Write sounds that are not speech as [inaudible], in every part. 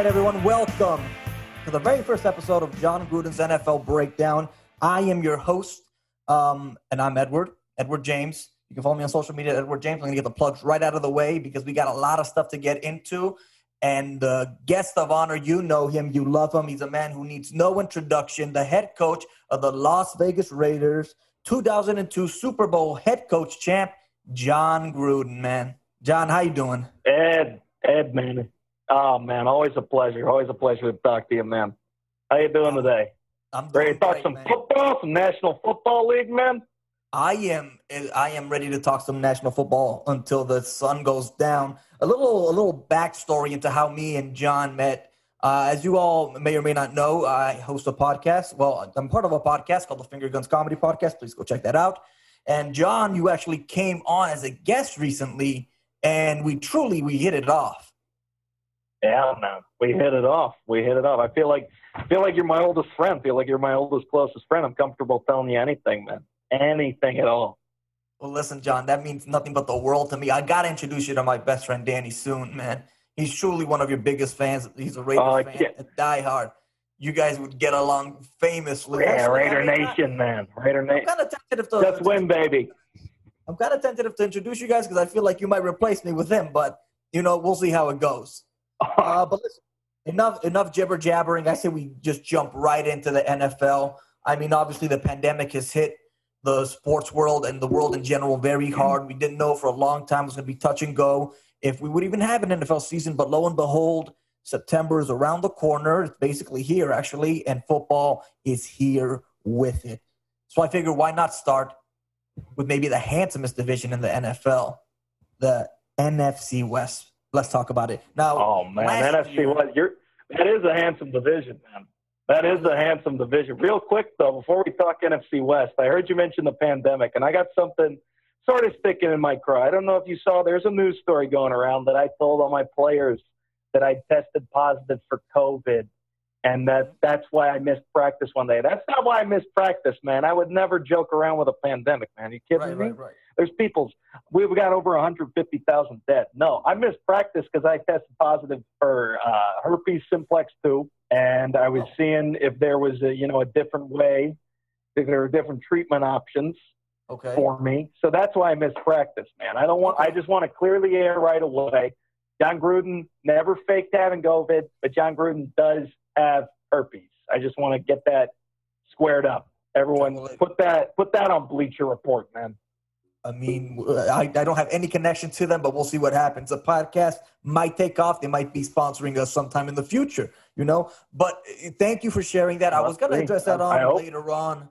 Right, everyone, welcome to the very first episode of John Gruden's NFL Breakdown. I am your host, um, and I'm Edward, Edward James. You can follow me on social media, Edward James. I'm going to get the plugs right out of the way because we got a lot of stuff to get into. And the guest of honor, you know him, you love him. He's a man who needs no introduction. The head coach of the Las Vegas Raiders, 2002 Super Bowl head coach champ, John Gruden. Man, John, how you doing? Ed, Ed, man. Oh man, always a pleasure. Always a pleasure to talk to you, man. How you doing today? I'm Ready doing to talk great, some man. football, some National Football League, man? I am I am ready to talk some national football until the sun goes down. A little a little backstory into how me and John met. Uh, as you all may or may not know, I host a podcast. Well, I'm part of a podcast called the Finger Guns Comedy Podcast. Please go check that out. And John, you actually came on as a guest recently, and we truly we hit it off. Yeah, man. We hit it off. We hit it off. I feel like I feel like you're my oldest friend. I feel like you're my oldest, closest friend. I'm comfortable telling you anything, man. Anything at all. Well, listen, John, that means nothing but the world to me. I gotta introduce you to my best friend Danny soon, man. He's truly one of your biggest fans. He's a Raiders Oh, I fan, a diehard. You guys would get along famously. Yeah, Raider I mean, Nation, man. Raider Nation. I'm kind of tentative to. Let's win, baby. I'm kind of tentative to introduce you guys because I feel like you might replace me with him, but you know we'll see how it goes. Uh, but listen, enough enough jibber jabbering. I say we just jump right into the NFL. I mean, obviously the pandemic has hit the sports world and the world in general very hard. We didn't know for a long time it was going to be touch and go if we would even have an NFL season, but lo and behold, September is around the corner. It's basically here actually, and football is here with it. So I figure why not start with maybe the handsomest division in the NFL, the NFC West. Let's talk about it now. Oh man, NFC year- West. You're that is a handsome division, man. That is a handsome division. Real quick though, before we talk NFC West, I heard you mention the pandemic, and I got something sort of sticking in my craw. I don't know if you saw. There's a news story going around that I told all my players that I tested positive for COVID, and that that's why I missed practice one day. That's not why I missed practice, man. I would never joke around with a pandemic, man. you kidding Right, me? right, right. there's people we've got over 150,000 dead. No, I missed practice because I tested positive for uh, herpes simplex 2, and I was Oh. seeing if there was a you know a different way, if there were different treatment options Okay. for me. So that's why I missed practice, man. I don't want. I just want to clear the air right away. John Gruden never faked having COVID, but John Gruden does have herpes. I just want to get that squared up. Everyone, put that put that on Bleacher Report, man. I mean, I, I don't have any connection to them, but we'll see what happens. The podcast might take off. They might be sponsoring us sometime in the future, you know. But uh, thank you for sharing that. I was going to address that on later on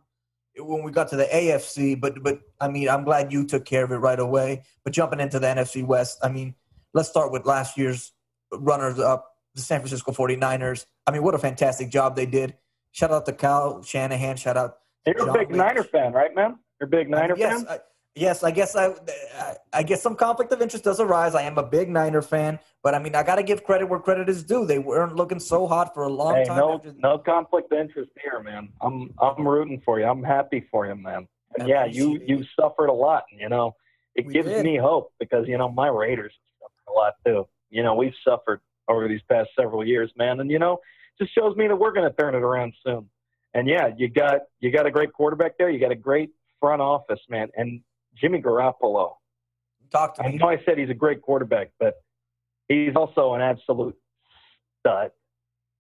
when we got to the AFC. But but I mean, I'm glad you took care of it right away. But jumping into the NFC West, I mean, let's start with last year's runners up, the San Francisco 49ers. I mean, what a fantastic job they did. Shout out to Kyle Shanahan. Shout out You're a John big Lynch. Niner fan, right, man? You're a big uh, Niner yes, fan. I, yes, I guess I, I, guess some conflict of interest does arise. I am a big Niner fan, but I mean, I got to give credit where credit is due. They weren't looking so hot for a long Hey, time. no, after- no conflict of interest here, man. I'm, I'm rooting for you. I'm happy for you, man. And yeah, you, you suffered a lot. You know, it We gives did. me hope because you know my Raiders a lot too. You know, we've suffered over these past several years, man, and you know, just shows me that we're going to turn it around soon. And yeah, you got you got a great quarterback there. You got a great front office, man, and Jimmy Garoppolo. Talk to I me. know I said he's a great quarterback, but he's also an absolute stud.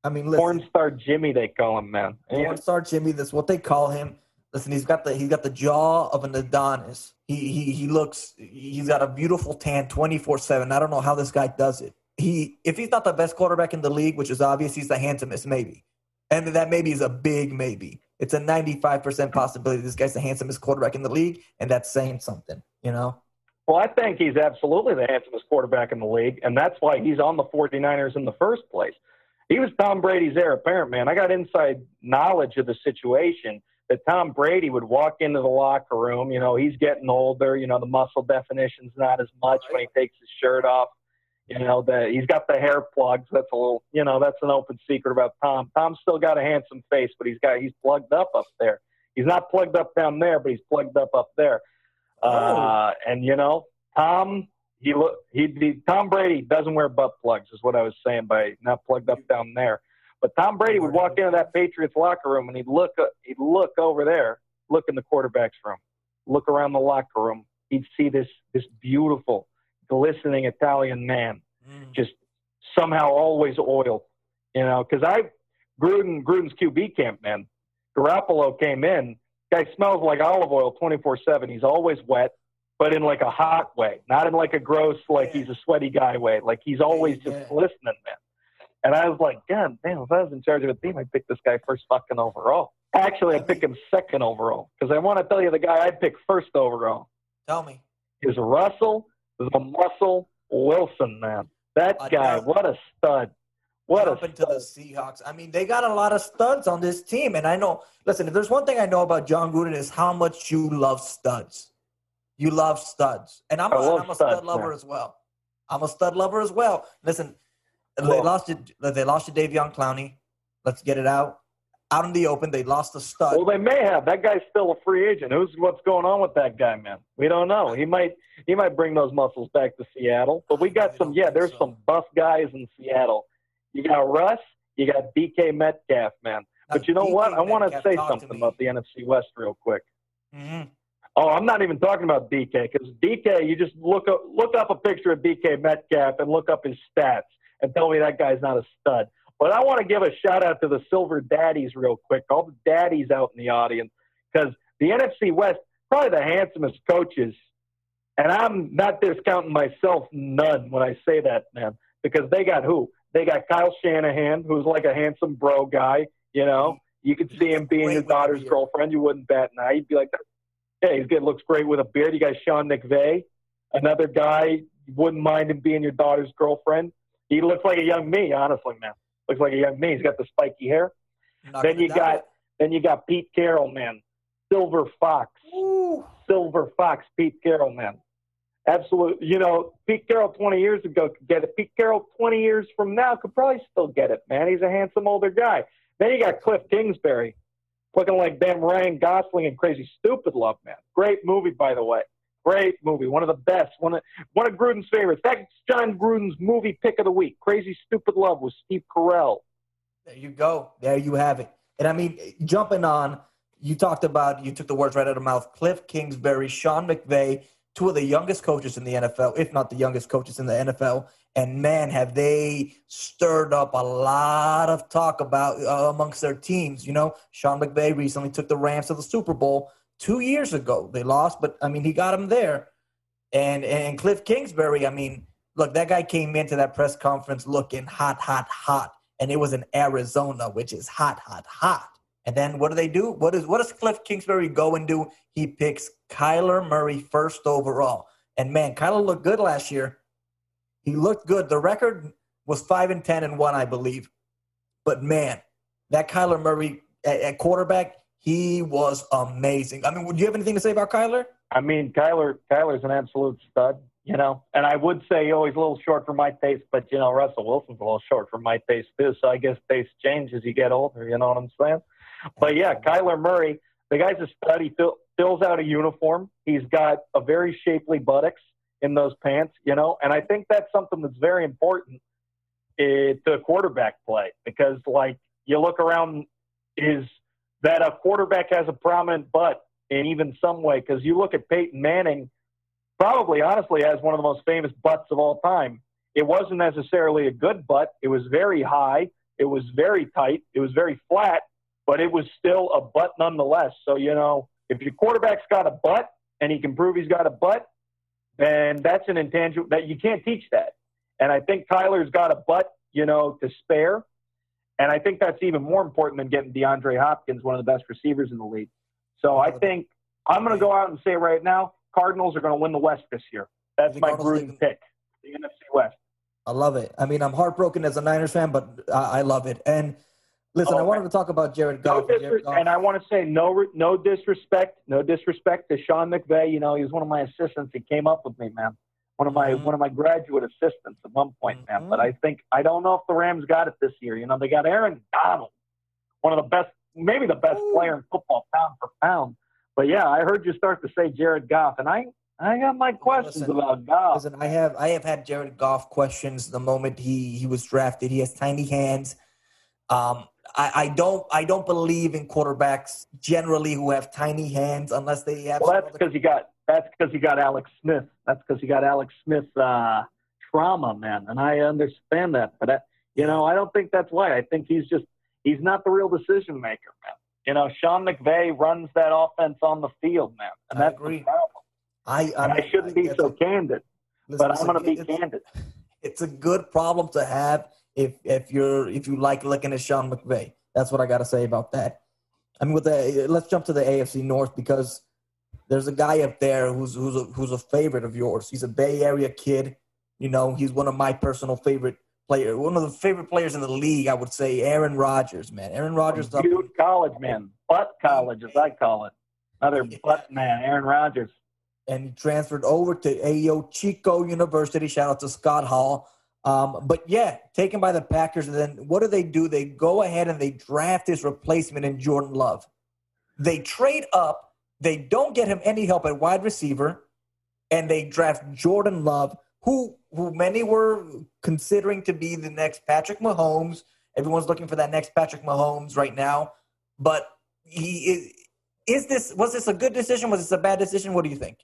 I mean, listen, Porn star Jimmy, they call him, man. Porn star Jimmy. That's what they call him. Listen, he's got the he's got the jaw of an Adonis. He he he looks. He's got a beautiful tan, twenty four seven. I don't know how this guy does it. He if he's not the best quarterback in the league, which is obvious, he's the handsomest maybe, and that maybe is a big maybe. It's a ninety five percent possibility this guy's the handsomest quarterback in the league, and that's saying something, you know. Well, I think he's absolutely the handsomest quarterback in the league, and that's why he's on the 49ers in the first place. He was Tom Brady's heir apparent, man. I got inside knowledge of the situation that Tom Brady would walk into the locker room. You know, he's getting older. You know, the muscle definition's not as much when he takes his shirt off. You know, that he's got the hair plugs. That's a little, you know, that's an open secret about Tom. Tom's still got a handsome face, but he's got he's plugged up up there. He's not plugged up down there, but he's plugged up up there. Uh, and you know, Tom, he look he, he Tom Brady doesn't wear butt plugs is what I was saying by not plugged up down there. But Tom Brady would walk into that Patriots locker room and he'd look he'd look over there, look in the quarterback's room, look around the locker room. He'd see this this beautiful, glistening Italian man, mm. just somehow always oiled, you know. Because I Gruden Gruden's QB camp man, Garoppolo came in. Guy smells like olive oil 24 seven. He's always wet but in like a hot way, not in like a gross, like yeah. he's a sweaty guy way. Like he's always just yeah. listening, man. And I was like, God damn, if I was in charge of a team, I'd pick this guy first fucking overall. Actually, I'd pick him second overall because I want to tell you the guy I'd pick first overall. Tell me. Is Russell the Muscle Wilson, man. That guy, what a stud. What up into the Seahawks. I mean, they got a lot of studs on this team. And I know, listen, if there's one thing I know about John Gruden is how much you love studs. You love studs, and I'm, a, I'm a studs, stud lover man. as well. I'm a stud lover as well. Listen, cool. they lost it. They lost to Davion Clowney. Let's get it out out in the open. They lost a stud. Well, they may have. That guy's still a free agent. Who's what's going on with that guy, man? We don't know. He might he might bring those muscles back to Seattle. But we got some. Yeah, there's so. some buff guys in Seattle. You got Russ. You got DK Metcalf, man. Now, but you know what? I want to say something about the NFC West real quick. Mm-hmm. Oh, I'm not even talking about DK because DK, you just look up, look up a picture of DK Metcalf and look up his stats and tell me that guy's not a stud. But I want to give a shout out to the Silver Daddies real quick, all the daddies out in the audience, because the NFC West, probably the handsomest coaches, and I'm not discounting myself none when I say that, man, because they got who? They got Kyle Shanahan, who's like a handsome bro guy, you know. You could see him being your daughter's girlfriend. You wouldn't bat an eye. You'd be like, yeah, he's good. Looks great with a beard. You got Sean McVay, another guy. Wouldn't mind him being your daughter's girlfriend. He looks like a young me, honestly, man. Looks like a young me. He's got the spiky hair. then you got it. then you got Pete Carroll, man. Silver Fox. Ooh. Silver Fox, Pete Carroll, man. Absolutely. You know, Pete Carroll 20 years ago could get it. Pete Carroll 20 years from now could probably still get it, man. He's a handsome older guy. Then you got Cliff Kingsbury looking like damn Ryan Gosling and Crazy Stupid Love, man. Great movie, by the way. Great movie. One of the best. One of, one of Gruden's favorites. That's John Gruden's movie pick of the week. Crazy Stupid Love with Steve Carell. There you go. There you have it. And I mean, jumping on, you talked about, you took the words right out of mouth. Cliff Kingsbury, Sean McVay, two of the youngest coaches in the NFL, if not the youngest coaches in the NFL. And man, have they stirred up a lot of talk about uh, amongst their teams. You know, Sean McVay recently took the Rams to the Super Bowl two years ago. They lost, but I mean, he got them there. And and Cliff Kingsbury, I mean, look, that guy came into that press conference looking hot, hot, hot, and it was in Arizona, which is hot, hot, hot. And then what do they do? What is what does Cliff Kingsbury go and do? He picks Kyler Murray first overall. And man, Kyler looked good last year. He looked good. The record was five and ten and one, I believe. But man, that Kyler Murray at, at quarterback, he was amazing. I mean, would you have anything to say about Kyler? I mean, Kyler Kyler's an absolute stud, you know. And I would say, oh, he's a little short for my taste, but you know, Russell Wilson's a little short for my taste too. So I guess tastes change as you get older. You know what I'm saying? But yeah, Kyler Murray, the guy's a stud. He fill, fills out a uniform. He's got a very shapely buttocks in those pants, you know. And I think that's something that's very important eh, to quarterback play because, like, you look around, is that a quarterback has a prominent butt in even some way? Because you look at Peyton Manning, probably honestly has one of the most famous butts of all time. It wasn't necessarily a good butt. It was very high. It was very tight. It was very flat, but it was still a butt nonetheless. So, you know, if your quarterback's got a butt and he can prove he's got a butt, then that's an intangible that you can't teach that. And I think Tyler's got a butt, you know, to spare. And I think that's even more important than getting DeAndre Hopkins, one of the best receivers in the league. So I think I'm going to go out and say right now, Cardinals are going to win the West this year. That's my Gruden pick, the NFC West. I love it. I mean, I'm heartbroken as a Niners fan, but I, I love it. And Listen, oh, I wanted to talk about Jared Goff. No Jared Goff. And I want to say no, no disrespect, no disrespect to Sean McVay. You know, he was one of my assistants. He came up with me, man. One of my mm-hmm. one of my graduate assistants at one point, mm-hmm. man. But I think I don't know if the Rams got it this year. You know, they got Aaron Donald, one of the best, maybe the best Ooh. player in football, pound for pound. But yeah, I heard you start to say Jared Goff, and I I got my questions Listen, about Goff. Listen, I have I have had Jared Goff questions the moment he he was drafted. He has tiny hands. Um, I, I don't I don't believe in quarterbacks generally who have tiny hands unless they have. Well, that's because you got that's because you got Alex Smith. That's because you got Alex Smith uh, trauma, man, and I understand that. But I, you know, I don't think that's why. I think he's just he's not the real decision maker, man. You know, Sean McVay runs that offense on the field, man, and I that's agree. the problem. I And I shouldn't be so candid, listen, but I'm going to be it's- candid. [laughs] It's a good problem to have if if you're if you like looking at Sean McVay. That's what I got to say about that. I mean, with the let's jump to the AFC North because there's a guy up there who's who's a, who's a favorite of yours. He's a Bay Area kid. You know, he's one of my personal favorite player, one of the favorite players in the league. I would say Aaron Rodgers, man. Aaron Rodgers. up- Huge college man, butt college as I call it. Another Yeah. butt man, Aaron Rodgers. and he transferred over to AO Chico University. Shout out to Scott Hall. Um, but yeah, taken by the Packers, and then what do they do? They go ahead and they draft his replacement in Jordan Love. They trade up. They don't get him any help at wide receiver, and they draft Jordan Love, who who many were considering to be the next Patrick Mahomes. Everyone's looking for that next Patrick Mahomes right now, but he is. Is this was this a good decision? Was this a bad decision? What do you think?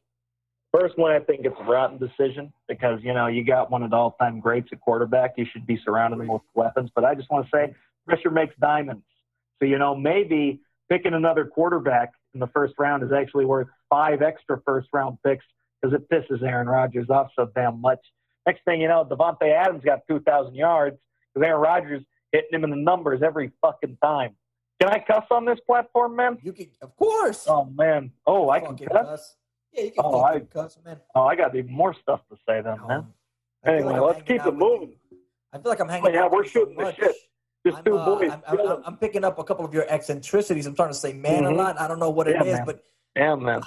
First one, I think it's a rotten decision because you know you got one of the all-time greats at quarterback. You should be surrounding him with weapons. But I just want to say, pressure makes diamonds. So you know maybe picking another quarterback in the first round is actually worth five extra first-round picks because it pisses Aaron Rodgers off so damn much. Next thing you know, Davante Adams got 2,000 yards because Aaron Rodgers hitting him in the numbers every fucking time. Can I cuss on this platform, man? You can, of course. Oh man. Oh, I can Fucking cuss. Yeah, you can Oh, I- cuss, man. Oh, I got even more stuff to say then, man. Um, I Anyway, I'm let's keep it moving. you. I feel like I'm hanging Oh, yeah, we're you so shooting the shit. Just I'm, two uh, boys. I'm, I'm, I'm, picking up a couple of your eccentricities. I'm trying to say man a Mhm. lot. I don't know what it Yeah, is, man. but Damn, man.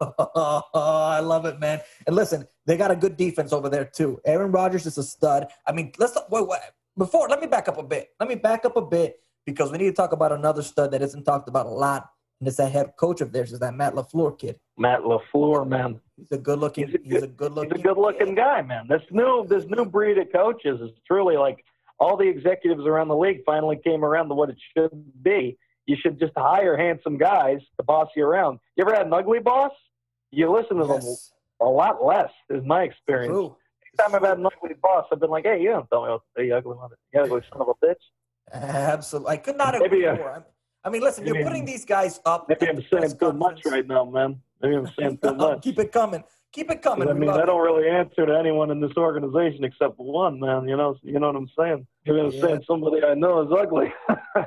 [laughs] I love it, man. And listen, they got a good defense over there too. Aaron Rodgers is a stud. I mean, let's wait, wait. Before, let me back up a bit. Let me back up a bit because we need to talk about another stud that isn't talked about a lot, and it's that head coach of theirs, is that Matt LaFleur kid. Matt LaFleur, man. He's a good looking. He's a He's a good- good He's a good-looking guy, man. This new this new breed of coaches is truly like all the executives around the league finally came around to what it should be. You should just hire handsome guys to boss you around. You ever had an ugly boss? You listen to them a lot less, is my experience. true. Every time I've had an ugly boss, I've been like, hey, you don't tell me what you ugly mother, you ugly son of a bitch. Absolutely. I could not Maybe, agree uh, more. I'm- mean, listen, you're putting these guys up. Maybe I'm saying too much right now, man. Maybe I'm saying too [laughs] oh, much. Keep it coming. Keep it coming. I mean, I don't really answer to anyone in this organization except one, man. You know, you know what I'm saying. Maybe I'm Yeah. saying somebody I know is ugly. [laughs]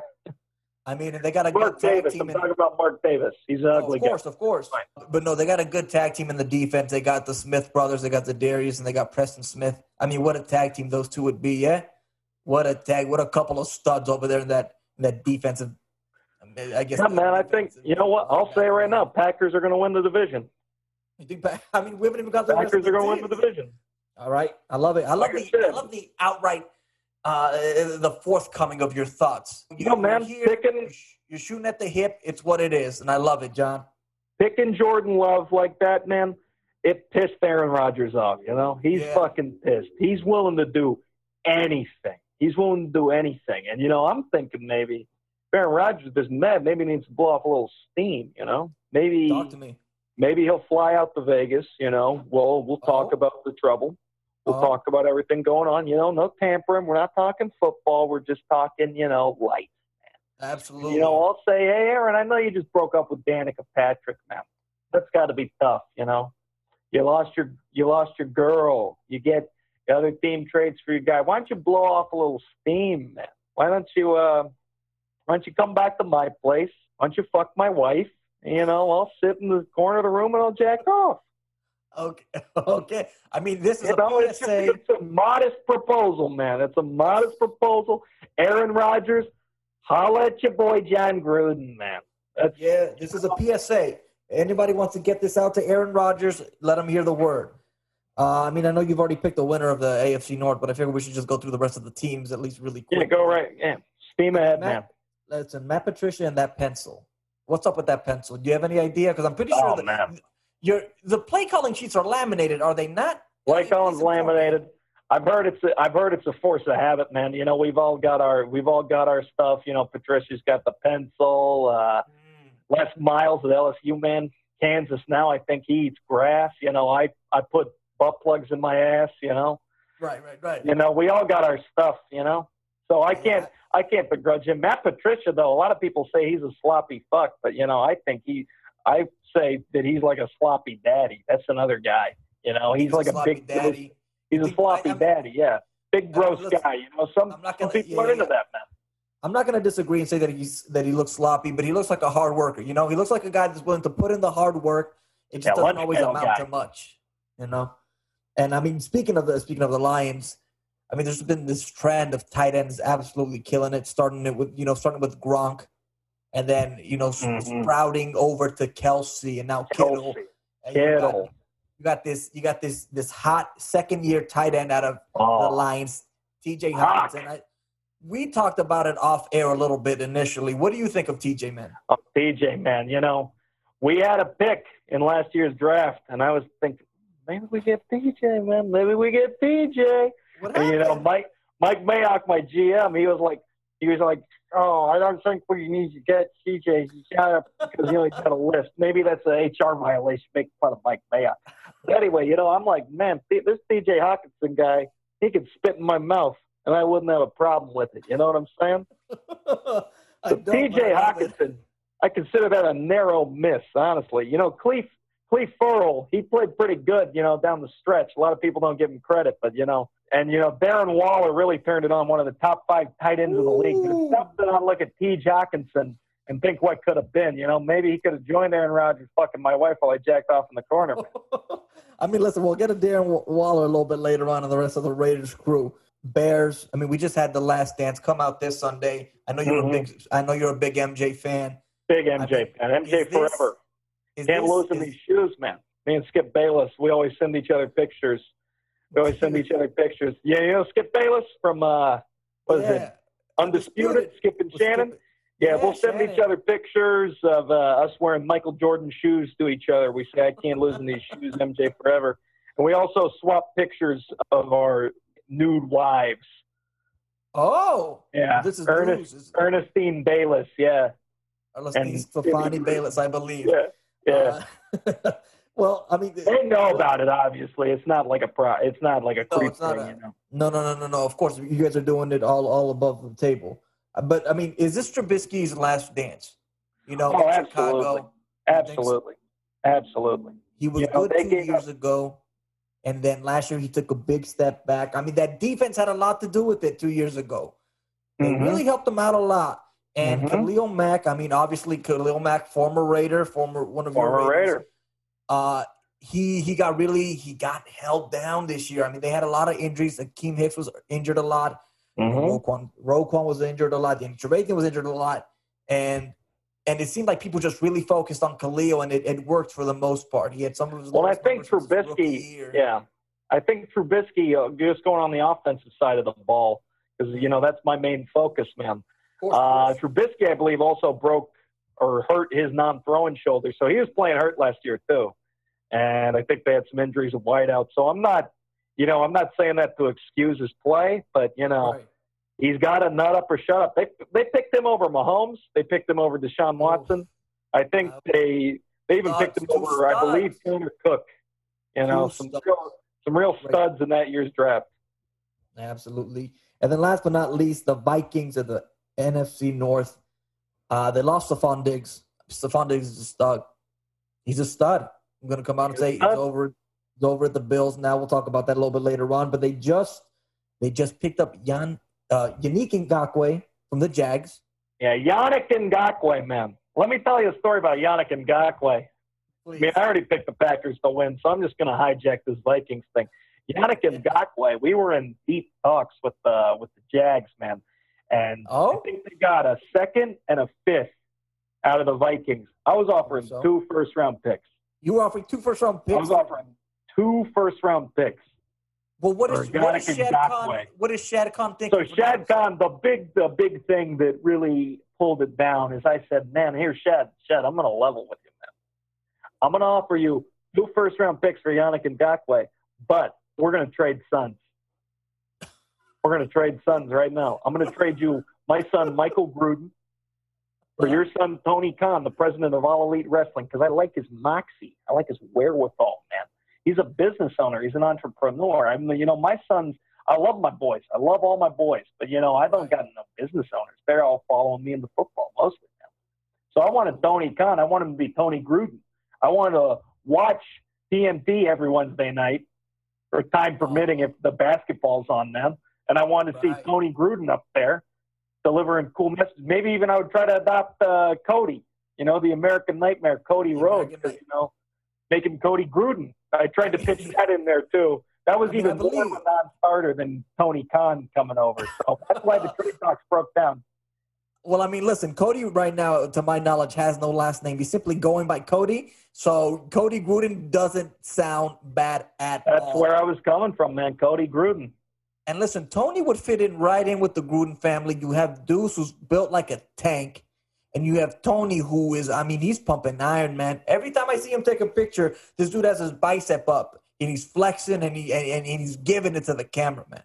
I mean, they got a Mark good tag Davis. team. I'm in- talking about Mark Davis. He's an Oh, ugly of course, of course. But no, they got a good tag team in the defense. They got the Smith brothers. They got Za'Darius, and they got Preston Smith. I mean, what a tag team those two would be, yeah. What a tag! What a couple of studs over there in that in that defensive. I, guess. Yeah, man. I think you know what. I'll say right now. Packers are going to win the division. You think? I mean, we haven't even got the Packers are going to win the division. All right, I love it. I love Like the I love the outright, uh, the forthcoming of your thoughts. You know, man, you're, picking- you're shooting at the hip. It's what it is, and I love it, John. Picking Jordan Love like that, man, it pissed Aaron Rodgers off. You know, he's Yeah. fucking pissed. He's willing to do anything. He's willing to do anything. And you know, I'm thinking maybe Aaron Rodgers is mad, maybe he needs to blow off a little steam. You know, maybe Talk to me. maybe he'll fly out to Vegas. You know, we'll we'll talk Oh. about the trouble. We'll Oh. talk about everything going on. You know, no tampering. We're not talking football. We're just talking, you know, light. Absolutely. You know, I'll say, hey, Aaron, I know you just broke up with Danica Patrick, man. That's got to be tough, you know. You lost your you lost your girl. You get the other team trades for your guy. Why don't you blow off a little steam, man? Why don't you uh, why don't you come back to my place? Why don't you fuck my wife? You know, I'll sit in the corner of the room and I'll jack off. Okay. [laughs] Okay. I mean, this is You know, a it's, just, it's a modest proposal, man. It's a modest proposal. Aaron Rodgers, holla at your boy John Gruden, man. That's Yeah, this is a PSA. Anybody wants to get this out to Aaron Rodgers, let him hear the word. Uh, I mean, I know you've already picked the winner of the AFC North, but I figure we should just go through the rest of the teams at least really quick. Yeah, go right. Yeah, steam ahead, man. Listen, Matt Patricia and that pencil. What's up with that pencil? Do you have any idea? Because I'm pretty sure Oh, that man. your the play calling sheets are laminated, are they not? Play calling's laminated. I've heard it's a, I've heard it's a force of habit, man. You know, we've all got our we've all got our stuff. You know, Patricia's got the pencil. Uh, mm. Les Miles at LSU, man. Kansas now, I think he eats grass. You know, I I put butt plugs in my ass. You know. Right, right, right. You know, we all got our stuff. You know, so I can't I can't begrudge him. Matt Patricia, though, a lot of people say he's a sloppy fuck, but you know, I think he I say that he's like a sloppy daddy. That's another guy. You know, he's, he's like a, a big daddy. He's a sloppy I, daddy, yeah. Big gross guy. You know, some, gonna, some people yeah, are into yeah. that, man. I'm not going to disagree and say that he's that he looks sloppy, but he looks like a hard worker. You know, he looks like a guy that's willing to put in the hard work. It just yeah, doesn't always amount guy. to much, you know. And I mean, speaking of the speaking of the Lions, I mean, there's been this trend of tight ends absolutely killing it, starting it with you know starting with Gronk, and then you know mm-hmm. sprouting over to Kelce, and now Kittle. And Kittle you got this you got this this hot second year tight end out of oh. the Lions, TJ Hockenson. I, we talked about it off air a little bit initially. What do you think of TJ man? Oh, TJ man, you know, we had a pick in last year's draft, and I was thinking maybe we get TJ man, maybe we get TJ. And you know, Mike Mike Mayock, my GM, he was like he was like, "Oh, I don't think we need to get TJ because he only got a list. Maybe that's an HR violation, making fun of Mike Mayock." But anyway, you know, I'm like, man, this TJ Hockenson guy, he could spit in my mouth, and I wouldn't have a problem with it. You know what I'm saying? [laughs] so TJ Hockenson, I consider that a narrow miss, honestly. You know, Cleve Cleve Ferrell, he played pretty good, you know, down the stretch. A lot of people don't give him credit, but you know, and you know, Darren Waller really turned it on, one of the top five tight ends Ooh. in the league. It's tough to look at T. Hockenson and think what could have been. You know, maybe he could have joined Aaron Rodgers fucking my wife while I jacked off in the corner. [laughs] I mean, listen, we'll get to Darren Waller a little bit later on in the rest of the Raiders crew. Bears. I mean, we just had the Last Dance come out this Sunday. I know you're mm-hmm. a big. I know you're a big MJ fan. Big MJ I mean, fan. MJ forever. This, Can't this, lose in these shoes, man. Me and Skip Bayless, we always send each other pictures. We always send each other pictures. Yeah, you know Skip Bayless from uh, what yeah. is it? Undisputed. Skip and Shannon. Skip, yeah, yeah, we'll send Shannon. each other pictures of uh, us wearing Michael Jordan shoes to each other. We say, I can't lose in these shoes, MJ forever. And we also swap pictures of our nude wives. Oh, yeah. This is Ernest, news. Ernestine Bayless, yeah. Ernestine Stefani Bayless, I believe. Yeah, yeah. Uh, [laughs] well, I mean, they know about it. Obviously, it's not like a pro. It's not like a creep no, thing, a, you know. No, no, no, no, no. Of course, you guys are doing it all, all above the table. But I mean, is this Trubisky's last dance? You know, oh, absolutely. Chicago. Absolutely. Absolutely. He was you good know, two years up. ago. And then last year he took a big step back. I mean, that defense had a lot to do with it two years ago. It mm-hmm. really helped him out a lot. And mm-hmm. Khalil Mack, I mean, obviously Khalil Mack, former Raider, former one of former your Raiders, Raider. Uh, he he got really he got held down this year. I mean, they had a lot of injuries. Akiem Hicks was injured a lot. Mm-hmm. Roquan, Roquan was injured a lot. Danny Trevathan was injured a lot, and and it seemed like people just really focused on Khalil, and it, it worked for the most part. He had some of his. Well, I think Trubisky, yeah, I think Trubisky uh, just going on the offensive side of the ball because you know that's my main focus, man. Course, uh, Trubisky, I believe, also broke or hurt his non-throwing shoulder, so he was playing hurt last year too, and I think they had some injuries of wideout. So I'm not you know, I'm not saying that to excuse his play, but you know, right. he's got a nut up or shut up. They they picked him over Mahomes. They picked him over Deshaun Watson. I think uh, they they even picked him over, studs. I believe, Tanner Cook. You know, some real, some real studs in that year's draft. Absolutely. And then last but not least, the Vikings of the NFC North. Uh, they lost Stefon Diggs. Stefon Diggs is a stud. He's a stud. I'm going to come out and say it's over It's over at the Bills. Now we'll talk about that a little bit later on. But they just they just picked up Yan uh, Yannick Ngakoue from the Jags. Yeah, Yannick Ngakoue, man. Let me tell you a story about Yannick Ngakoue. Please. I mean, I already picked the Packers to win, so I'm just going to hijack this Vikings thing. Yannick Ngakoue, we were in deep talks with uh, with the Jags, man, and oh? I think they got a second and a fifth out of the Vikings. I was offering so? two first round picks. You were offering two first round picks. I was offering two first round picks. Well, what is what is Shad Khan? What is Shad Khan thinking? So Shad Khan, the big the big thing that really pulled it down is I said, man, here Shad, Shad, I'm going to level with you, man. I'm going to offer you two first round picks for Yannick Ngakoue, but we're going to trade sons. We're going to trade sons right now. I'm going to trade you my son, Michael Gruden, for your son, Tony Khan, the president of All Elite Wrestling, because I like his moxie. I like his wherewithal, man. He's a business owner. He's an entrepreneur. I'm, you know, my sons, I love my boys. I love all my boys, but, you know, I don't got no business owners. They're all following me in the football mostly now. So I wanted Tony Khan. I want him to be Tony Gruden. I want to watch TNT every Wednesday night, or time permitting, if the basketball's on them. And I wanted to see. Tony Gruden up there delivering cool messages. Maybe even I would try to adopt uh, Cody, you know, the American Nightmare, Cody Rhodes, you know, make him Cody Gruden. I tried to pitch that in there too. That was I mean, even more of a non-starter than Tony Khan coming over. So that's why the trade talks broke down. Well, I mean, listen, Cody right now, to my knowledge, has no last name. He's simply going by Cody. So Cody Gruden doesn't sound bad at That's all. where I was coming from, man. Cody Gruden. And listen, Tony would fit in right in with the Gruden family. You have Deuce, who's built like a tank, and you have Tony, who is, I mean, he's pumping iron, man. Every time I see him take a picture, this dude has his bicep up, and he's flexing, and he and, and he's giving it to the cameraman.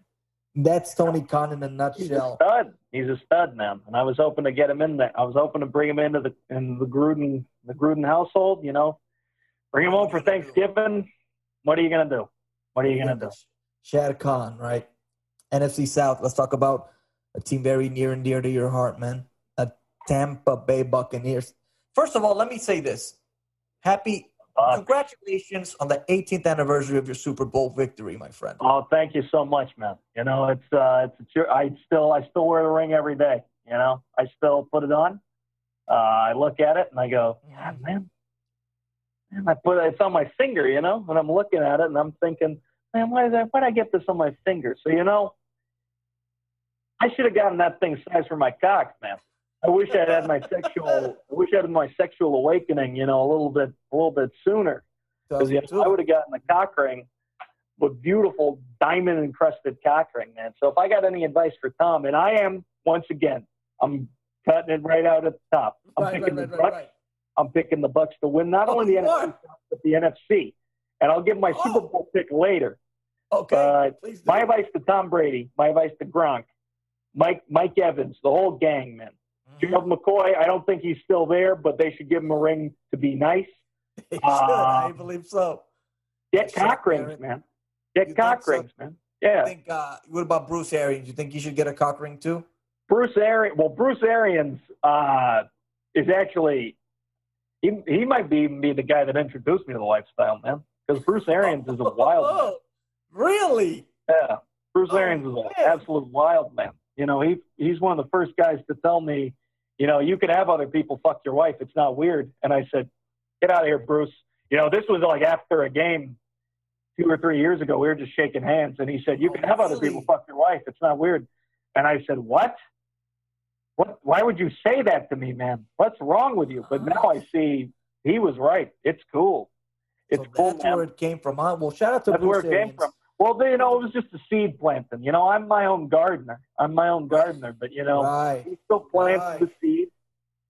That's Tony Khan in a He's a nutshell. stud. He's a stud, man. And I was hoping to get him in there. I was hoping to bring him into the in the Gruden the Gruden household. You know, bring him home for Thanksgiving. What are you gonna do? What are you gonna do? Shad Khan, right? NFC South. Let's talk about a team very near and dear to your heart, man. A Tampa Bay Buccaneers. First of all, let me say this: Happy, Uh, congratulations on the 18th anniversary of your Super Bowl victory, my friend. oh, thank you so much, man. You know, it's uh, it's a, I still I still wear the ring every day. You know, I still put it on. Uh, I look at it and I go, yeah, man. And I put it's on my finger, you know, and I'm looking at it and I'm thinking, man, why did I, why did I get this on my finger? So you know, I should have gotten that thing sized for my cock, man. I wish I'd had my sexual, I wish I had my sexual awakening, you know, a little bit, a little bit sooner. Because you know, I would have gotten the cock ring with beautiful diamond encrusted cock ring, man. So if I got any advice for Tom, and I am once again, I'm cutting it right out at the top. I'm Right, picking right, the right, Bucks. I'm picking the Bucks to win not Oh, only the NFC but the NFC. And I'll give my Oh. Super Bowl pick later. Okay, Uh. My advice to Tom Brady, my advice to Gronk, Mike Mike Evans, the whole gang, man. Mhm. Gerald McCoy, I don't think he's still there, but they should give him a ring to be nice. [laughs] Should. uh, I believe so. Get cock rings, man. Get cock so? rings, man. I Yeah. think. Uh, what about Bruce Arians? You think he should get a cock ring too? Bruce Arians. Well, Bruce Arians uh, is actually he he might be even be the guy that introduced me to the lifestyle, man. Because Bruce Arians is a [laughs] wild man. Oh, really? Yeah, Bruce Oh, Arians is an absolute wild man. You know, he he's one of the first guys to tell me, you know, you can have other people fuck your wife. It's not weird. And I said, get out of here, Bruce. You know, this was like after a game two or three years ago. We were just shaking hands, and he said, you can have other people fuck your wife. It's not weird. And I said, what? What? Why would you say that to me, man? What's wrong with you? But now I see he was right. It's cool. It's so cool, that's man. where it came from, huh? Well, shout out to That's where Bruce it came from. Well, you know, it was just a seed planting. You know, I'm my own gardener. I'm my own gardener, but you know, Right. he still plants Right. the seed,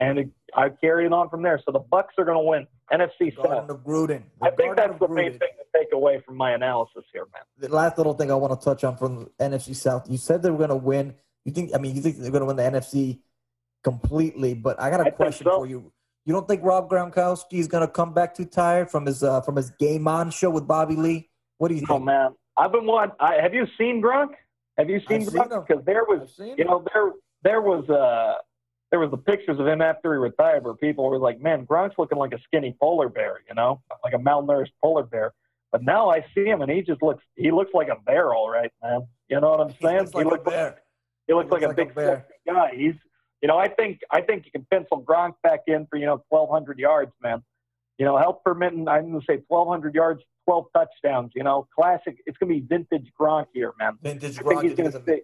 and it, I carry it on from there. So the Bucks are going to win NFC Garden South. of Gruden. The I think that's the main thing to take away from my analysis here, man. The last little thing I want to touch on from the NFC South. You said they were going to win. You think? I mean, you think they're going to win the NFC completely? But I got a I question so. for you. You don't think Rob Gronkowski is going to come back too tired from his uh, from his Game On show with Bobby Lee? What do you Oh think? man, I've been watching. I, have you seen Gronk? Have you seen I've. Gronk? Because there was you know there there was uh there was the pictures of him after he retired where people were like, man, Gronk's looking like a skinny polar bear, you know, like a malnourished polar bear. But now I see him and he just looks he looks like a bear, all right, man. You know what I'm saying? He looks like he a bear. he looks He like, looks a like a big bear. sexy guy. He's you know I think I think you can pencil Gronk back in for you know 1,200 yards, man. You know, help permitting. I'm going to say 1,200 yards, 12 touchdowns. You know, classic. It's going to be vintage Gronk here, man. Vintage I think he's gonna stay.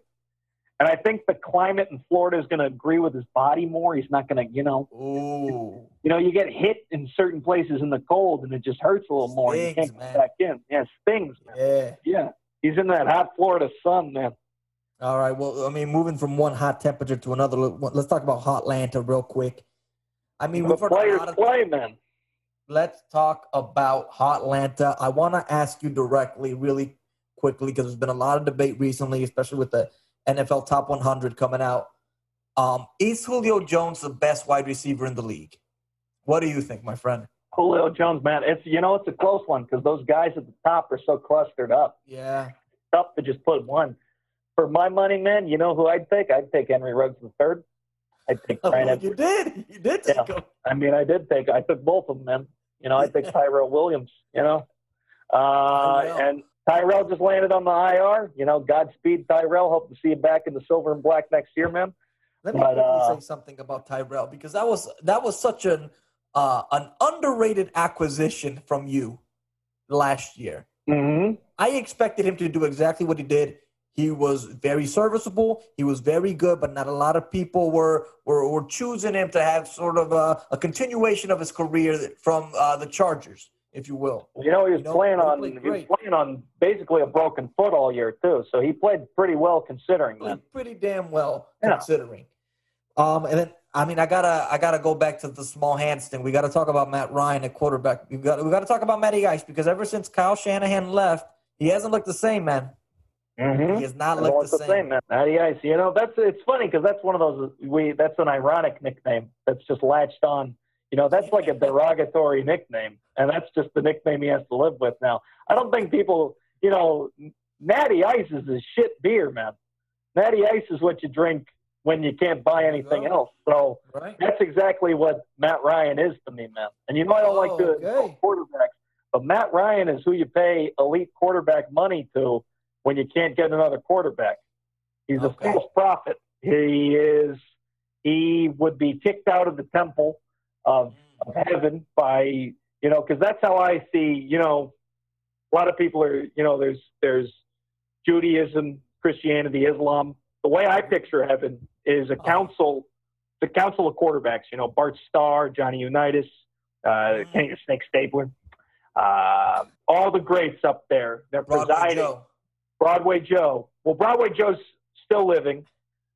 And I think the climate in Florida is going to agree with his body more. He's not going to, you know, Ooh. you know, you get hit in certain places in the cold, and it just hurts a little more. You Stings, can't man. get back in. Yeah, stings. Man. Yeah. Yeah, he's in that hot Florida sun, man. All right. Well, I mean, moving from one hot temperature to another, let's talk about Hotlanta real quick. I mean, The we've heard a players lot of play, man. Let's talk about Hot Atlanta. I want to ask you directly, really quickly, because there's been a lot of debate recently, especially with the NFL Top 100 coming out. Um, is Julio Jones the best wide receiver in the league? What do you think, my friend? Julio Jones, man, it's you know it's a close one because those guys at the top are so clustered up. Yeah, tough to just put one. For my money, man, you know who I'd take? I'd take Henry Ruggs the third. I'd take Brian. [laughs] Oh, you did. You did take yeah. him. I mean, I did take. I took both of them, man. You know, I think [laughs] Tyrell Williams. You know, uh, and Tyrell just landed on the IR. You know, Godspeed, Tyrell. Hope to see you back in the silver and black next year, man. Let me but, uh, say something about Tyrell because that was that was such an uh, an underrated acquisition from you last year. Mm-hmm. I expected him to do exactly what he did. He was very serviceable. He was very good, but not a lot of people were were, were choosing him to have sort of a, a continuation of his career from uh, the Chargers, if you will. You know, he was you know, playing on he, was playing on basically a broken foot all year too. So he played pretty well considering that. Pretty damn well yeah. considering. Um, and then I mean, I gotta I gotta go back to the small hands thing. We gotta talk about Matt Ryan at quarterback. We got we gotta talk about Matty Ice because ever since Kyle Shanahan left, he hasn't looked the same, man. Mm-hmm. He has not looked the, the, same. man. Matty Ice. You know, that's it's funny because that's one of those we that's an ironic nickname that's just latched on. You know, that's like a [laughs] derogatory nickname, and that's just the nickname he has to live with now. I don't think people, you know, Natty Ice is a shit beer, man. Natty Ice is what you drink when you can't buy anything else. So right. that's exactly what Matt Ryan is to me, man. And you know, I don't oh, like the okay. quarterbacks, but Matt Ryan is who you pay elite quarterback money to when you can't get another quarterback. He's okay. a false prophet. He is. He would be kicked out of the temple of, of heaven by you know because that's how I see. You know, a lot of people are. You know, there's there's Judaism, Christianity, Islam. The way I picture heaven is a uh-huh. council, the council of quarterbacks. You know, Bart Starr, Johnny Unitas, uh, mm-hmm. Kenny Snake Stabler, uh, all the greats up there. They're presiding. Joe. Broadway Joe. Well, Broadway Joe's still living.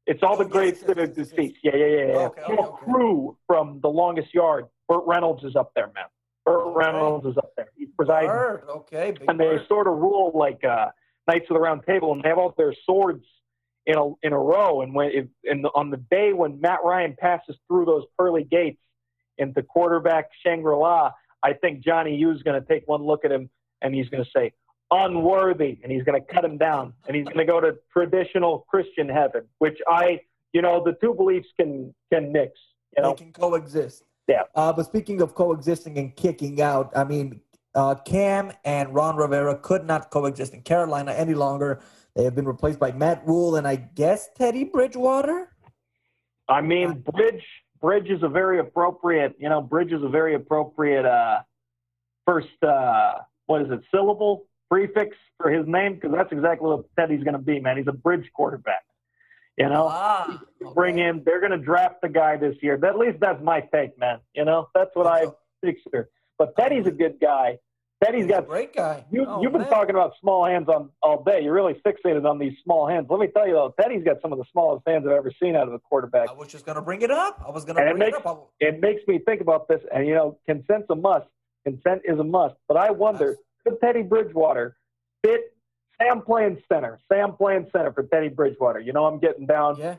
It's all the greats that are deceased. Yeah, yeah, yeah. yeah. Okay, okay, okay. crew from The Longest Yard. Burt Reynolds is up there, man. Burt. Reynolds is up there. He's presiding. Burt, okay. and they sort of rule like uh, Knights of the Round Table, and they have all their swords in a in a row. And when if, and on the day when Matt Ryan passes through those pearly gates into quarterback Shangri La, I think Johnny U's going to take one look at him and he's going to say, unworthy, and he's going to cut him down, and he's going to go to traditional Christian heaven, which I, you know, the two beliefs can can mix. You know? They can coexist. Yeah. Uh, but speaking of coexisting and kicking out, I mean, uh, Cam and Ron Rivera could not coexist in Carolina any longer. They have been replaced by Matt Rhule and I guess Teddy Bridgewater. I mean, Bridge Bridge is a very appropriate. You know, Bridge is a very appropriate uh, first. Uh, what is it? Syllable prefix for his name because that's exactly what Teddy's going to be, man. He's a bridge quarterback. You know, ah, okay. bring him. They're going to draft the guy this year. At least that's my take, man. You know, that's what I picture. But Teddy's a good guy. Teddy's got a great guy. You, oh, you've been man. talking about small hands on all day. You're really fixated on these small hands. Let me tell you though, Teddy's got some of the smallest hands I've ever seen out of a quarterback. I was just going to bring it up. I was going to bring it, makes, it up. It makes me think about this, and you know, consent's a must. Consent is a must. But I wonder, could Teddy Bridgewater fit Sam playing center. Sam playing center for Teddy Bridgewater. You know, I'm getting down. Yeah.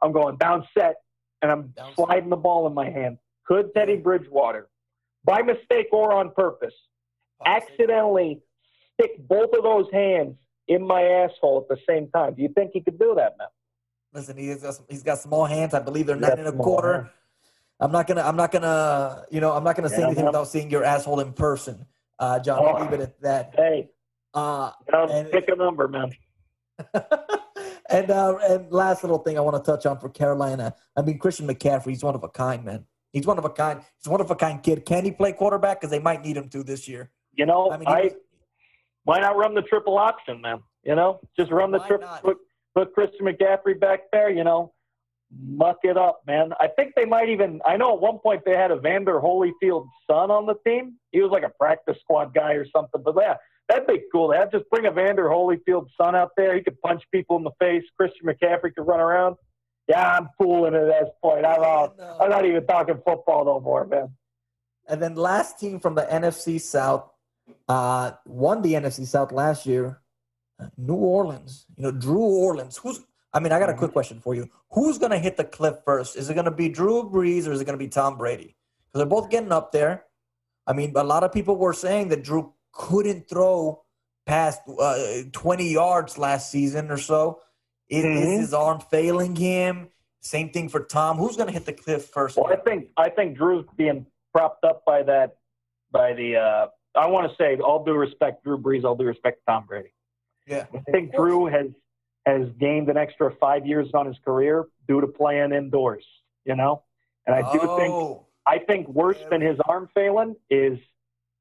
I'm going down set, and I'm down sliding set. the ball in my hand. Could Teddy Bridgewater, by mistake or on purpose, accidentally stick both of those hands in my asshole at the same time? Do you think he could do that, man? Listen, he's got, he's got small hands. I believe they're nine and a quarter. Hands. I'm not gonna. I'm not gonna. You know, I'm not gonna say yeah, anything without seeing your asshole in person, uh, John. Oh, I'll leave it at that. Hey, uh, and, pick a number, man. [laughs] and uh, and last little thing I want to touch on for Carolina. I mean, Christian McCaffrey, he's one of a kind, man. He's one of a kind. He's one of a kind kid. Can he play quarterback? Because they might need him to this year. You know, I, mean, I was, why not run the triple option, man? You know, just run the triple. Put, put Christian McCaffrey back there. You know, muck it up, man. I think they might even. I know at one point they had a Vander Holyfield son on the team. He was like a practice squad guy or something. But yeah, That'd be cool. They have just bring Evander Holyfield's son out there. He could punch people in the face. Christian McCaffrey could run around. Yeah, I'm fooling at this point. I'm, uh, I'm not even talking football no more, man. And then last team from the NFC South uh, won the NFC South last year. New Orleans. You know, Drew Orleans. Who's? I mean, I got a quick question for you. Who's going to hit the cliff first? Is it going to be Drew Brees or is it going to be Tom Brady? Because they're both getting up there. I mean, a lot of people were saying that Drew couldn't throw past uh, 20 yards last season or so. Is, mm-hmm. is his arm failing him? Same thing for Tom. Who's going to hit the cliff first? Well, I think I think Drew's being propped up by that by the. Uh, I want to say all due respect, Drew Brees. All due respect, Tom Brady. Yeah, I think Drew has has gained an extra five years on his career due to playing indoors. You know, and I do oh. think I think worse than his arm failing is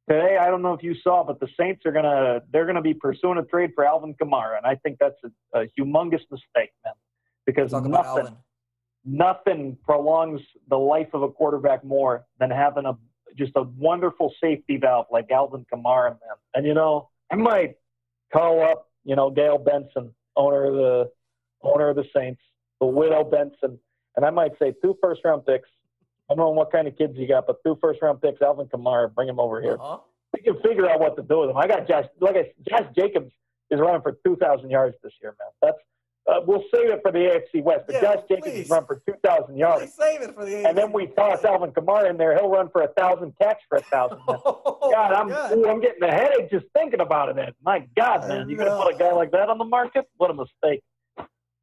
today. I don't know if you saw, but the Saints are gonna they're gonna be pursuing a trade for Alvin Kamara, and I think that's a, a humongous mistake, man, because nothing nothing prolongs the life of a quarterback more than having a just a wonderful safety valve like Alvin Kamara, man. And you know, I might call up, you know, Gayle Benson, owner of the owner of the Saints, the widow Benson, and I might say two first round picks I don't know what kind of kids you got, but two first round picks, Alvin Kamara, bring him over here. Uh-huh. We can figure out what to do with him. I got Josh, like I, Josh Jacobs is running for 2,000 yards this year, man. That's uh, we'll save it for the AFC West, but yeah, Josh Jacobs please. is running for 2,000 yards. Please save it for the AFC And then we toss Alvin Kamara in there. He'll run for a thousand catch for a thousand. [laughs] oh, God, I'm God. Ooh, I'm getting a headache just thinking about it. Man. My God, man, You're gonna put a guy like that on the market? What a mistake!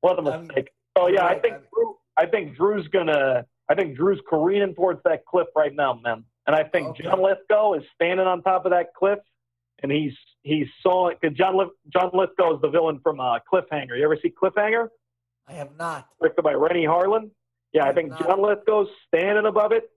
What a mistake. I'm, oh yeah, I think Drew, I think Drew's gonna I think Drew's careening towards that cliff right now, man. And I think okay. John Lithgow is standing on top of that cliff, and he's he's saw it. John Lith, John Lithgow is the villain from uh, Cliffhanger. You ever see Cliffhanger? I have not. Directed by Renny Harlin. Yeah, I, I think not. John Lithgow's standing above it,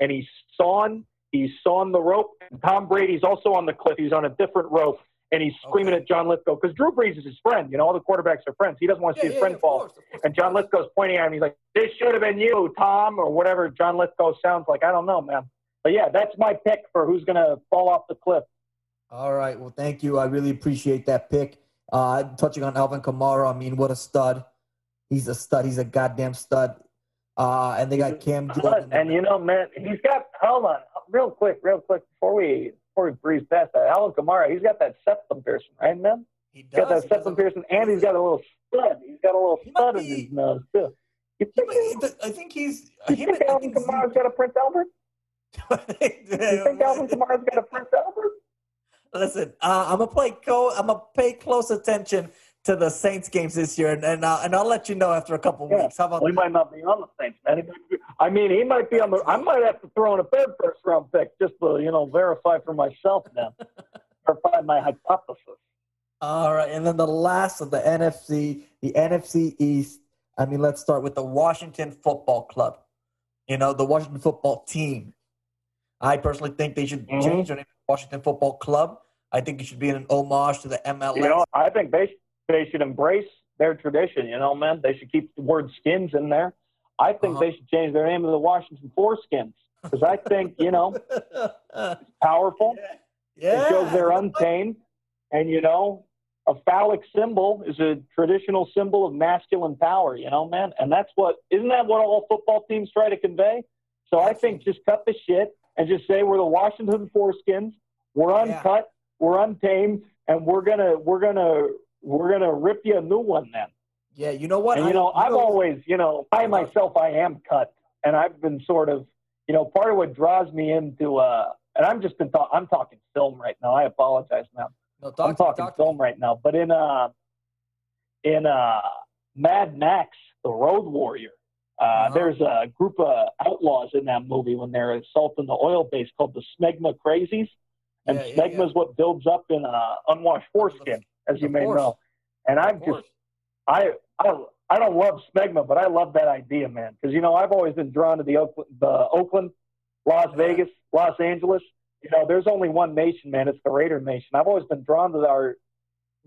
and he's sawing he's sawing the rope. And Tom Brady's also on the cliff. He's on a different rope, and he's screaming okay. at John Lithgow because Drew Brees is his friend. You know, all the quarterbacks are friends. He doesn't want to yeah, see his yeah, friend fall. Course, course, and John Lithgow's pointing at him. He's like, "This should have been you, Tom," or whatever John Lithgow sounds like. I don't know, man. But yeah, that's my pick for who's going to fall off the cliff. All right. Well, thank you. I really appreciate that pick. Uh, touching on Alvin Kamara, I mean, what a stud. He's a stud. He's a goddamn stud. Uh, and they got Cam Jordan. And you know, man, he's got. Hold on, real quick, real quick before we before we breeze past that, Alvin Kamara, he's got that septum piercing, right, man? He does. He's got that septum piercing, and he's got a little stud. He's got a little stud in his nose too. You think, might, I think he's. You him, think Alvin Kamara's got a Prince Albert? [laughs] you think Alvin Kamara's got a Prince Albert? Listen, uh, I'm gonna play. Co- I'm gonna pay close attention to the Saints games this year, and and, uh, and I'll let you know after a couple yeah. weeks. How about? We might not be on the Saints, man. I mean, he might be on the. I might have to throw in a third first round pick just to you know verify for myself now, [laughs] verify my hypothesis. All right, and then the last of the NFC, the NFC East. I mean, let's start with the Washington Football Club. You know, the Washington Football Team. I personally think they should mm-hmm. change their name to Washington Football Club. I think it should be an homage to the MLS. You know, I think they they should embrace their tradition. You know, man, they should keep the word skins in there. I think uh-huh. they should change their name to the Washington Foreskins because I think you know it's [laughs] powerful. Yeah. It shows they're untamed, and you know, a phallic symbol is a traditional symbol of masculine power. You know, man, and that's what isn't that what all football teams try to convey? So I think just cut the shit and just say we're the Washington Foreskins. We're uncut. Yeah. We're untamed, and we're gonna we're gonna we're gonna rip you a new one then. Yeah, you know what? And you know, I, have always, you know, I myself, I am cut, and I've been sort of, you know, part of what draws me into, uh, and I'm just been, talk- I'm talking film right now. I apologize now. No, talk I'm talking talk film right now, but in uh, in uh, Mad Max: The Road Warrior, uh, uh-huh. there's a group of outlaws in that movie when they're assaulting the oil base called the Smegma Crazies, and yeah, Smegma yeah, is what builds up in uh, unwashed foreskin as you may know. And I'm just, I, I, I don't love Smegma, but I love that idea, man. Because you know, I've always been drawn to the Oakland, the Oakland, Las Vegas, Los Angeles. You know, there's only one nation, man. It's the Raider Nation. I've always been drawn to our,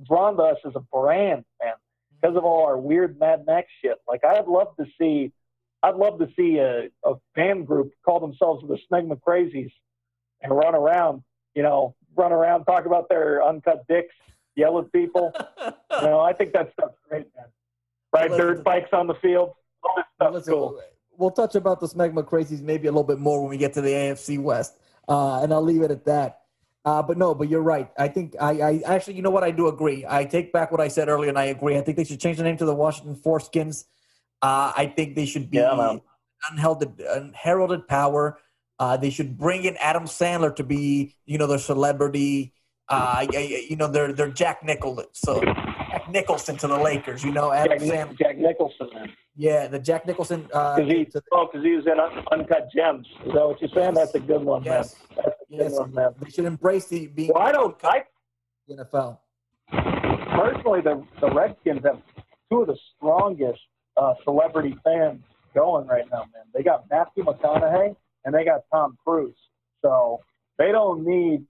drawn to us as a brand, man, because of all our weird Mad Max shit. Like, I'd love to see, I'd love to see a, a fan group call themselves the Smegma Crazies and run around, you know, run around, talk about their uncut dicks yell at people. [laughs] you know, I think that stuff's great, man. Ride well, dirt bikes on the field. All that stuff's cool. We'll touch about the Smegma Crazies maybe a little bit more when we get to the AFC West. uh, and I'll leave it at that. Uh, but no, but you're right. I think I, I actually, you know what? I do agree. I take back what I said earlier, and I agree. I think they should change the name to the Washington Foreskins. Uh, I think they should be Yeah, unheralded, unheralded power. Uh, they should bring in Adam Sandler to be, you know, their celebrity. Uh, you know, they're they're Jack Nicholson, so Jack Nicholson to the Lakers. You know, Adam Jack, Sandler. Jack Nicholson. Yeah, the Jack Nicholson. Uh, Because he, the- oh, 'cause he was in Uncut Gems. Is that what you're saying? That's a good one, yes, man. That's a good one, man. They should embrace the being. Well, I don't. I the NFL. personally, the the Redskins have two of the strongest uh, celebrity fans going right now, man. They got Matthew McConaughey and they got Tom Cruise. So they don't need.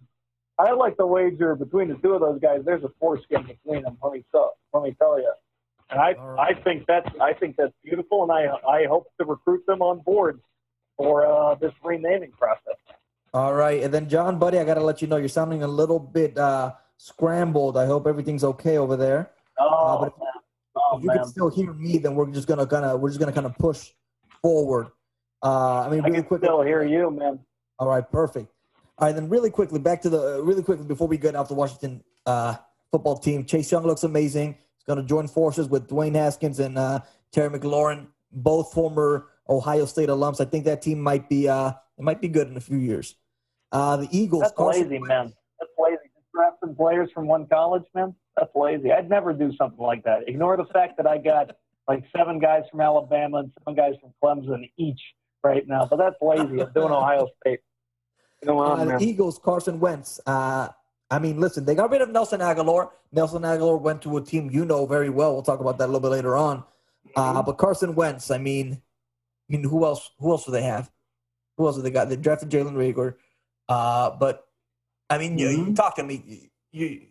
I like the wager between the two of those guys. There's a foreskin between them. Let me tell. Let me tell you. And I, right. I think that's, I think that's beautiful, and I, I hope to recruit them on board for uh, this renaming process. All right, and then John, buddy, I got to let you know you're sounding a little bit uh, scrambled. I hope everything's okay over there. Oh, but if-. Oh, if you man. can still hear me, then we're just gonna kind of we're just gonna kind of push forward. Uh, I mean, I really can quick. still hear you, man. All right, perfect. All right, then really quickly back to the really quickly before we get off the Washington uh, football team. Chase Young looks amazing. He's going to join forces with Dwayne Haskins and uh, Terry McLaurin, both former Ohio State alums. I think that team might be uh, it might be good in a few years. Uh, the Eagles. That's Carson lazy, Wentz- man. That's lazy. Just drafting players from one college, man. That's lazy. I'd never do something like that. Ignore the fact that I got like seven guys from Alabama and seven guys from Clemson each right now. But that's lazy. I'm doing Ohio State. Go on, Uh, man. Eagles, Carson Wentz. Uh, I mean, listen, they got rid of Nelson Agholor. Nelson Agholor went to a team you know very well. We'll talk about that a little bit later on. Uh, Mm-hmm. but Carson Wentz, I mean, I mean, who else? Who else do they have? Who else do they got? They drafted Jalen Reagor. Uh, but I mean, you, you Mhm. talk to me. You,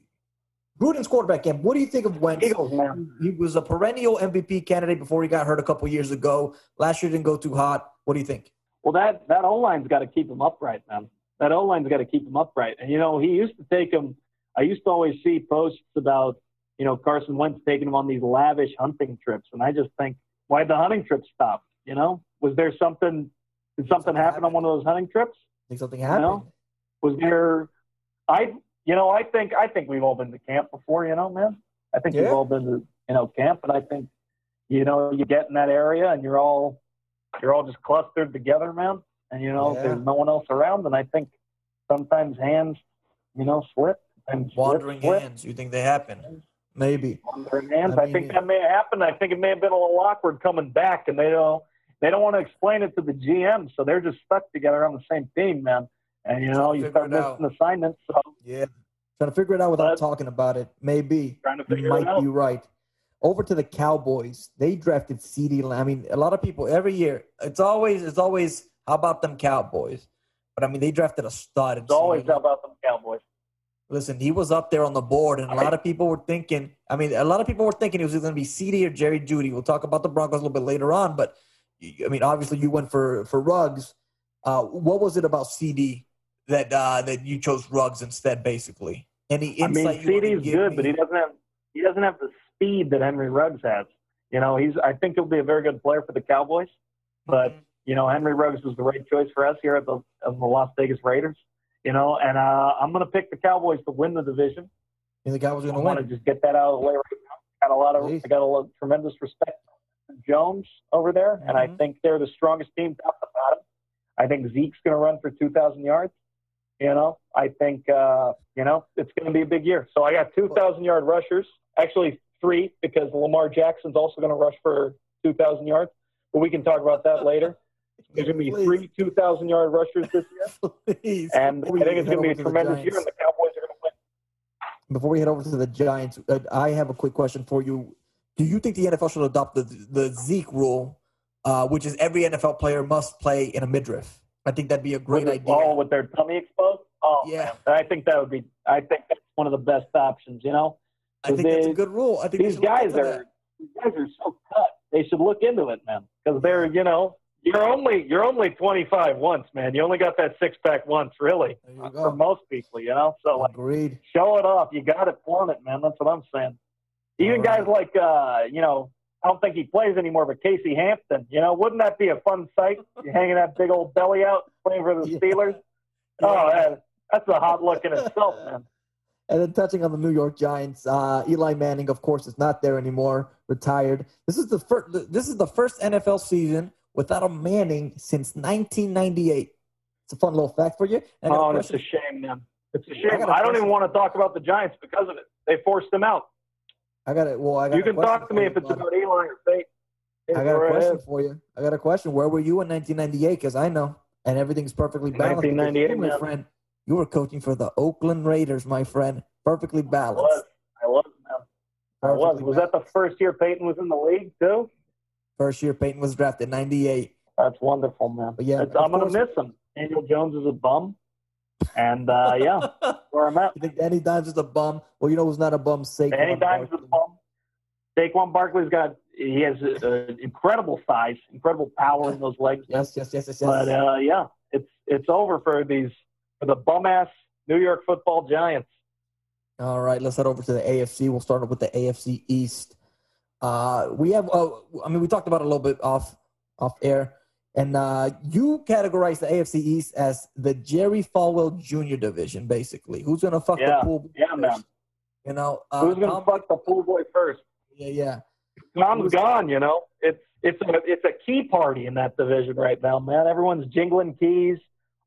Gruden's quarterback camp. What do you think of Wentz? Eagles, man. He was a perennial MVP candidate before he got hurt a couple years ago. Last year didn't go too hot. What do you think? Well, that that O line's got to keep him upright, man. That O line's got to keep him upright. And you know, he used to take him. I used to always see posts about you know Carson Wentz taking him on these lavish hunting trips, and I just think, why'd the hunting trip stop? You know, was there something? Did something happen on one of those hunting trips? Think something happened? know? Was there? I you know I think I think we've all been to camp before. You know, man. I think we've all been to you know camp, and I think you know you get in that area and you're all you're all just clustered together, man. And you know Yeah. there's no one else around, and I think sometimes hands you know slip and slip, Wandering slip, hands. You think they happen? Maybe. wandering hands. I I, think mean- that may have happened. I think it may have been a little awkward coming back, and they don't they don't want to explain it to the GM, so they're just stuck together on the same team, man. And you know you start it out. missing assignments, so Yeah. Trying to figure it out without But- talking about it. Maybe. trying to You might it out. be right. Over to the Cowboys. They drafted CeeDee. I mean, a lot of people every year. It's always it's always how about them Cowboys? But I mean, they drafted a stud. It's always how about them Cowboys. Listen, he was up there on the board, and a lot of people were thinking. I mean, a lot of people were thinking he was going to be CeeDee or Jerry Jeudy. We'll talk about the Broncos a little bit later on, but I mean, obviously, you went for for Ruggs. Uh, what was it about CeeDee that uh, that you chose Ruggs instead? Basically, any I mean? CeeDee's good, me? but he doesn't have he doesn't have the speed that Henry Ruggs has. You know, he's I think he'll be a very good player for the Cowboys, but Mhm. you know, Henry Ruggs was the right choice for us here at the of the Las Vegas Raiders. You know, and uh, I'm going to pick the Cowboys to win the division. You think the I going want to to just get that out of the way right now. Got a lot of Please. I got a lot, tremendous respect for Jones over there, and I Mhm. think they're the strongest team top to bottom. I think Zeke's going to run for 2,000 yards. You know, I think uh, you know it's going to be a big year. So I got 2,000 yard rushers, actually three because Lamar Jackson's also going to rush for 2,000 yards. But we can talk about that later. There's going to be Please. three 2,000 yard rushers this year, [laughs] Please. and Before I we think it's going to be a tremendous year, and the Cowboys are going to win. Before we head over to the Giants, uh, I have a quick question for you. Do you think the NFL should adopt the the Zeke rule, uh, which is every NFL player must play in a midriff? I think that'd be a great with, idea. Oh, with their tummy exposed. Oh, Yeah. man. I think that would be. I think that's one of the best options. You know, I think that's a good rule. I think these guys are that. these guys are so cut. They should look into it, man, because they're you know you're only you're only 25 once, man. You only got that six pack once, really, for most people. You know, so like Agreed. show it off. You got to flaunt it, man. That's what I'm saying. Even All guys like uh, you know. I don't think he plays anymore, but Casey Hampton, you know, wouldn't that be a fun sight? You hanging that big old belly out, playing for the Yeah. Steelers. Oh, man, that's a hot look in itself, man. And then touching on the New York Giants, uh, Eli Manning, of course, is not there anymore, retired. This is the first. This is the first NFL season without a Manning since 1998. It's a fun little fact for you. And oh, it's a shame, man. It's a shame. I, I don't even want to talk about the Giants because of it. They forced them out. I got it. Well, I got. You can talk to me if it's about Eli or Fate. I got a question for you. I got a question. Where were you in 1998? Because I know, and everything's perfectly balanced. 1998, my friend. You were coaching for the Oakland Raiders, my friend. Perfectly balanced. I was. I was. I was. Was that the first year Peyton was in the league too? First year Peyton was drafted, 98. That's wonderful, man. But yeah, I'm going to miss him. Daniel Jones is a bum. And uh, yeah, where I'm at. You think Danny Dimes is a bum? Well, you know who's not a bum? Saquon Danny Dimes is a bum. Saquon Barkley's got he has uh, incredible size, incredible power in those legs. Yes, yes, yes, yes. yes. But uh, yeah, it's it's over for these for the bum ass New York Football Giants. All right, let's head over to the AFC. We'll start up with the AFC East. Uh, we have, uh, I mean, we talked about it a little bit off off air, and uh, you categorize the AFC East as the Jerry Falwell Jr. division, basically. Who's gonna fuck yeah. the pool? Yeah, first? man. You know, uh, who's gonna Tom, fuck the pool boy first? Yeah, yeah. Tom's gone. You know, it's it's a it's a key party in that division right now, man. Everyone's jingling keys,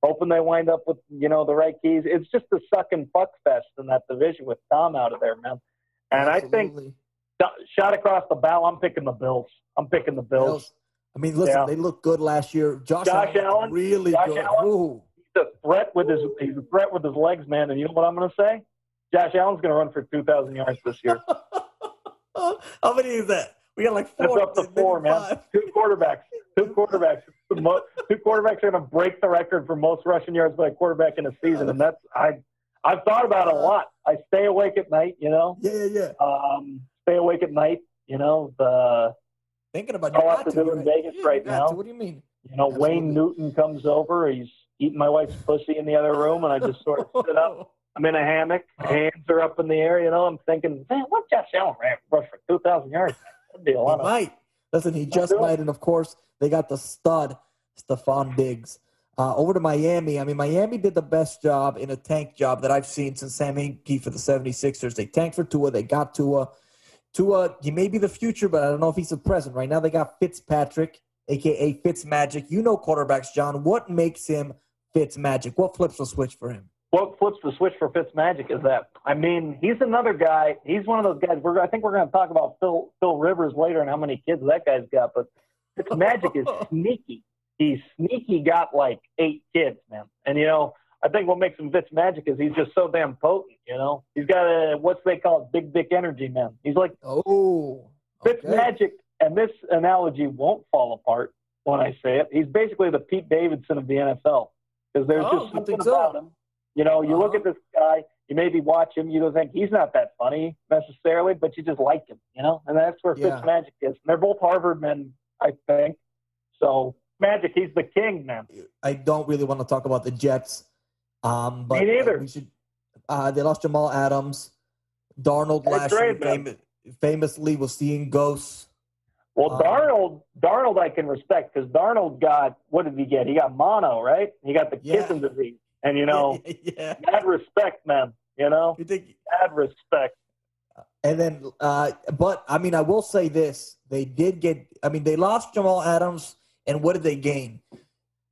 hoping they wind up with you know the right keys. It's just a suck and fuck fest in that division with Tom out of there, man. And Absolutely. I think shot across the bow, I'm picking the Bills. I'm picking the Bills. Bills. I mean, listen, yeah. they looked good last year. Josh, Josh Allen, really Josh good. Allen, Ooh. He's a threat with his he's a threat with his legs, man. And you know what I'm going to say? Josh Allen's going to run for 2,000 yards this year. [laughs] How many is that? We got like four. That's up to four, man. Two quarterbacks. Two quarterbacks. two quarterbacks are going to break the record for most rushing yards by a quarterback in a season, and that's I. I've thought about it a lot. I stay awake at night, you know. Yeah, yeah, yeah. Um, stay awake at night, you know. The thinking about have to in Vegas yeah, right now. What do you mean? You know, Absolutely. Wayne Newton comes over. He's eating my wife's pussy in the other room, and I just sort of sit up. [laughs] I'm in a hammock, hands are up in the air. You know, I'm thinking, man, what Josh Allen ran rush for 2,000 yards? That'd be a lot. He of, might. Listen, he just might, and of course, they got the stud, Stefon Diggs. Uh, over to Miami. I mean, Miami did the best job in a tank job that I've seen since Sam Hinkie for the 76ers. They tanked for Tua. They got Tua. Tua, he may be the future, but I don't know if he's the present. Right now, they got Fitzpatrick, aka Fitzmagic. You know quarterbacks, John. What makes him Fitzmagic? What flips the switch for him? What flips the switch for Fitzmagic is that I mean he's another guy. He's one of those guys. We're I think we're going to talk about Phil Phil Rivers later and how many kids that guy's got. But Fitzmagic is [laughs] sneaky. He's sneaky. Got like eight kids, man. And you know I think what makes him Fitzmagic is he's just so damn potent. You know, he's got a what's they call it, big dick energy, man. He's like oh, okay. Fitzmagic, and this analogy won't fall apart when I say it. He's basically the Pete Davidson of the NFL because there's oh, just something about him. You know, you uh-huh. look at this guy, you maybe watch him, you don't think he's not that funny necessarily, but you just like him. You know, and that's where yeah. Fitzmagic is. And they're both Harvard men, I think. So Magic, he's the king, man. I don't really want to talk about the Jets um, but Me neither. Uh, we should. Uh, they lost Jamal Adams. Darnold last year fam- famously was seeing ghosts. Well, um, Darnold, Darnold, I can respect because Darnold got what did he get? He got mono, right? He got the yeah. kissing disease, [laughs] and you know, yeah. mad respect, man. You know, you think mad respect. And then, uh, but I mean, I will say this: they did get. I mean, they lost Jamal Adams, and what did they gain?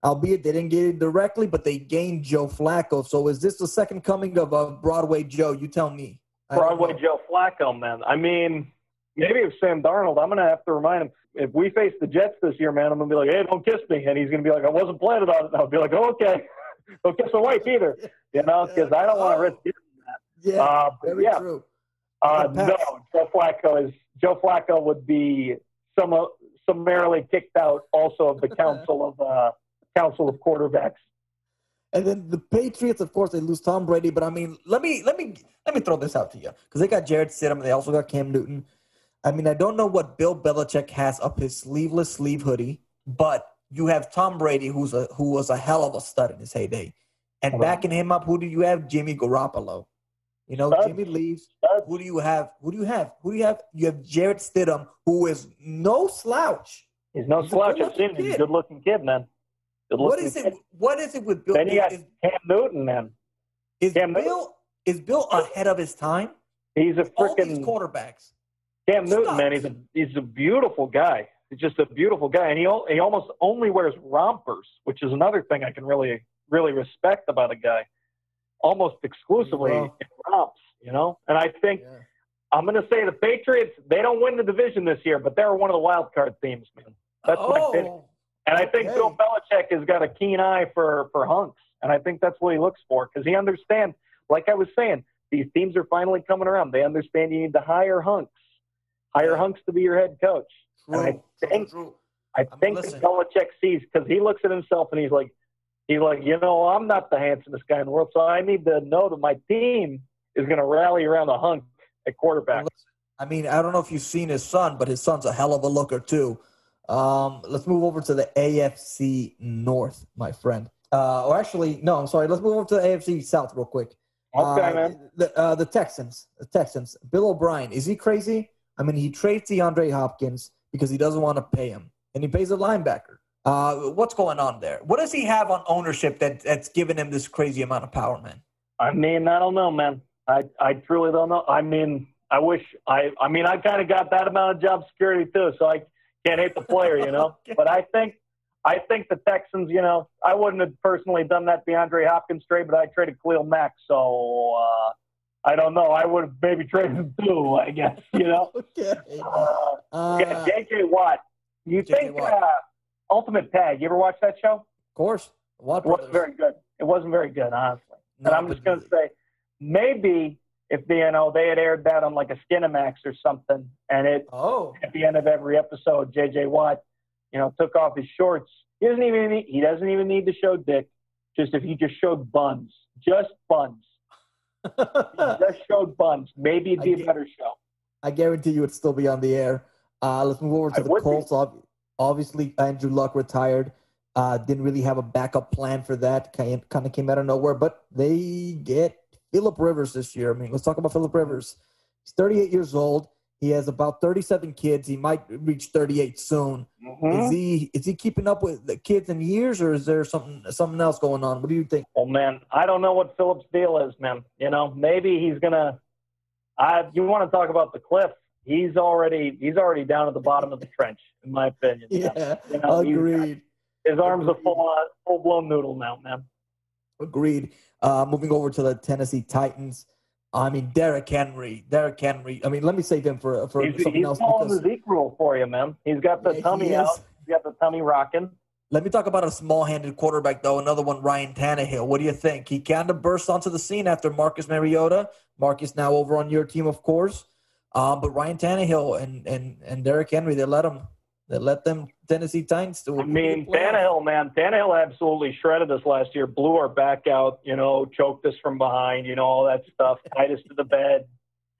Albeit they didn't get it directly, but they gained Joe Flacco. So is this the second coming of uh, Broadway Joe? You tell me. Broadway Joe Flacco, man. I mean, maybe if Sam Darnold, I'm going to have to remind him if we face the Jets this year, man, I'm going to be like, hey, don't kiss me. And he's going to be like, I wasn't planning on it. And I'll be like, oh, okay. [laughs] don't kiss my wife either, you know, because I don't want to risk getting that. Yeah, uh, very yeah. true. Uh, no, Joe Flacco is Joe Flacco would be some, summarily kicked out also of the [laughs] council of uh, council of quarterbacks. And then the Patriots, of course, they lose Tom Brady. But I mean, let me let me let me throw this out to you because they got Jarrett Stidham. They also got Cam Newton. I mean, I don't know what Bill Belichick has up his sleeveless sleeve hoodie, but you have Tom Brady, who's a who was a hell of a stud in his heyday, and backing him up, who do you have? Jimmy Garoppolo. You know. Jimmy leaves. Who do you have? Who do you have? Who do you have? You have Jarrett Stidham, who is no slouch. He's no He's slouch. I've seen him. He's a good-looking kid, man. What is it? What is it with Bill? Then you got is, Cam Newton, man. Is Cam Bill Newton? is Bill ahead of his time? He's a freaking quarterbacks. Cam Newton, man, he's a he's a beautiful guy. He's just a beautiful guy, and he he almost only wears rompers, which is another thing I can really really respect about a guy. Almost exclusively romps, you know. And I think yeah. I'm going to say the Patriots. They don't win the division this year, but they're one of the wild card teams, man. That's oh, my pick. And I think okay. Bill Belichick has got a keen eye for for hunks, and I think that's what he looks for because he understands. Like I was saying, these teams are finally coming around. They understand you need to hire hunks, hire hunks to be your head coach. True, and I think true, I think that Belichick sees because he looks at himself and he's like, he's like, you know, I'm not the handsomest guy in the world, so I need to know that my team is going to rally around a hunk at quarterback. I mean, I don't know if you've seen his son, but his son's a hell of a looker too. Um, let's move over to the AFC North, my friend. Uh, or actually, no, I'm sorry. Let's move over to the AFC South real quick. Okay, uh, man. The, uh, the Texans, the Texans. Bill O'Brien, is he crazy? I mean, he trades DeAndre Hopkins because he doesn't want to pay him, and he pays a linebacker. Uh, what's going on there? What does he have on ownership that, that's given him this crazy amount of power, man? I mean, I don't know, man. I I truly don't know. I mean, I wish I. I mean, I kind of got that amount of job security too, so I can't hate the player, you know. [laughs] okay. But I think I think the Texans, you know, I wouldn't have personally done that DeAndre Hopkins trade, but I traded Khalil Mack, so uh, I don't know. I would have maybe traded him too, I guess, you know. [laughs] okay. Uh, uh, yeah, J.J. Watt. You think Watt. Uh, Ultimate Tag? You ever watch that show? Of course. Watt it wasn't very good. It wasn't very good, honestly. No, and I'm just going to say, maybe if you know they had aired that on like a Skinamax or something, and it oh. at the end of every episode, J.J. Watt, you know, took off his shorts. He doesn't even need, he doesn't even need to show dick. Just if he just showed buns, just buns, [laughs] just showed buns, maybe it'd be a better show. I guarantee you it'd still be on the air. Uh, let's move over to I the Colts. Obviously, Andrew Luck retired. Uh, didn't really have a backup plan for that. Kind of came out of nowhere, but they get Philip Rivers this year. I mean, let's talk about Philip Rivers. He's 38 years old. He has about 37 kids. He might reach 38 soon. Mm-hmm. Is he is he keeping up with the kids in years, or is there something something else going on? What do you think? Oh man, I don't know what Philip's deal is, man. You know, maybe he's gonna. I you want to talk about the cliff? He's already he's already down at the bottom of the [laughs] trench, in my opinion. Yeah, you know, agreed. His arms Agreed. are full full blown noodle now, man. Agreed. Uh, moving over to the Tennessee Titans. I mean, Derrick Henry. Derrick Henry. I mean, let me save him for for he's, something he's else. He's following the Zeke rule for you, man. He's got the yeah, tummy he out. He's got the tummy rocking. Let me talk about a small-handed quarterback, though. Another one, Ryan Tannehill. What do you think? He kind of burst onto the scene after Marcus Mariota. Marcus now over on your team, of course. Um, but Ryan Tannehill and and and Derrick Henry, they let him that let them Tennessee Titans do. I mean, Tannehill, man, Tannehill absolutely shredded us last year. Blew our back out, you know, choked us from behind, you know, all that stuff. [laughs] Tied us to the bed.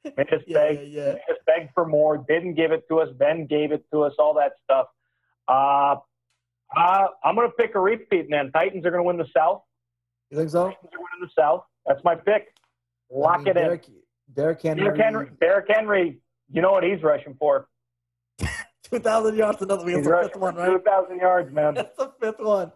Made us yeah, beg, yeah. Made us beg for more. Didn't give it to us. Then gave it to us. All that stuff. Uh, uh, I'm going to pick a repeat, man. Titans are going to win the South. You think so? Titans are winning the South. That's my pick. Lock I mean, it Derrick, in. Derrick Henry. Derrick Henry. Derrick Henry. You know what he's rushing for? 2,000 yards, another He's the fifth one, right? 2,000 yards, man. That's the fifth one.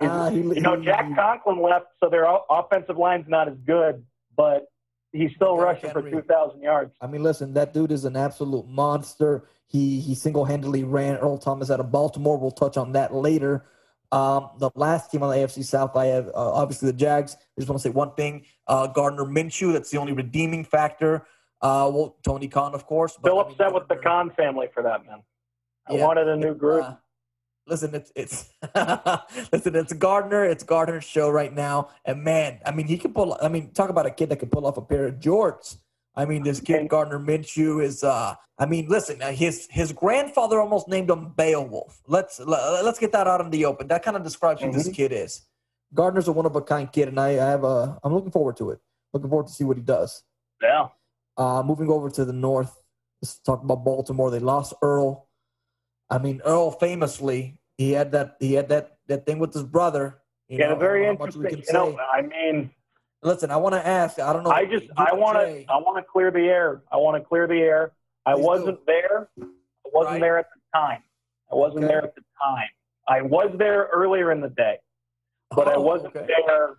Uh, he, you know, Jack Conklin left, so their offensive line's not as good, but he's still rushing Henry. for 2,000 yards. I mean, listen, that dude is an absolute monster. He he single handedly ran Earl Thomas out of Baltimore. We'll touch on that later. Um, the last team on the AFC South, I have uh, obviously the Jags. I just want to say one thing: uh, Gardner Minshew. That's the only redeeming factor. Uh, well, Tony Khan, of course. But, Still I mean, upset with the Khan family for that, man. I yeah. wanted a new group. Uh, listen, it's it's [laughs] listen, it's Gardner. It's Gardner's show right now, and man, I mean, he can pull. I mean, talk about a kid that can pull off a pair of jorts. I mean, this kid Gardner Minshew is. uh I mean, listen, uh, his his grandfather almost named him Beowulf. Let's let's get that out in the open. That kind of describes mm-hmm. who this mm-hmm. kid is. Gardner's a one of a kind kid, and I, I have a. I'm looking forward to it. Looking forward to see what he does. Yeah. Uh, moving over to the north, let's talk about Baltimore. They lost Earl. I mean, Earl famously he had that he had that that thing with his brother. You yeah, know, very interesting. You know, I mean, listen, I want to ask. I don't know. I just I want to I want to clear the air. I want to clear the air. I Please wasn't do. there. I wasn't right. there at the time. I wasn't okay. there at the time. I was there earlier in the day. but I Oh, wasn't okay. there.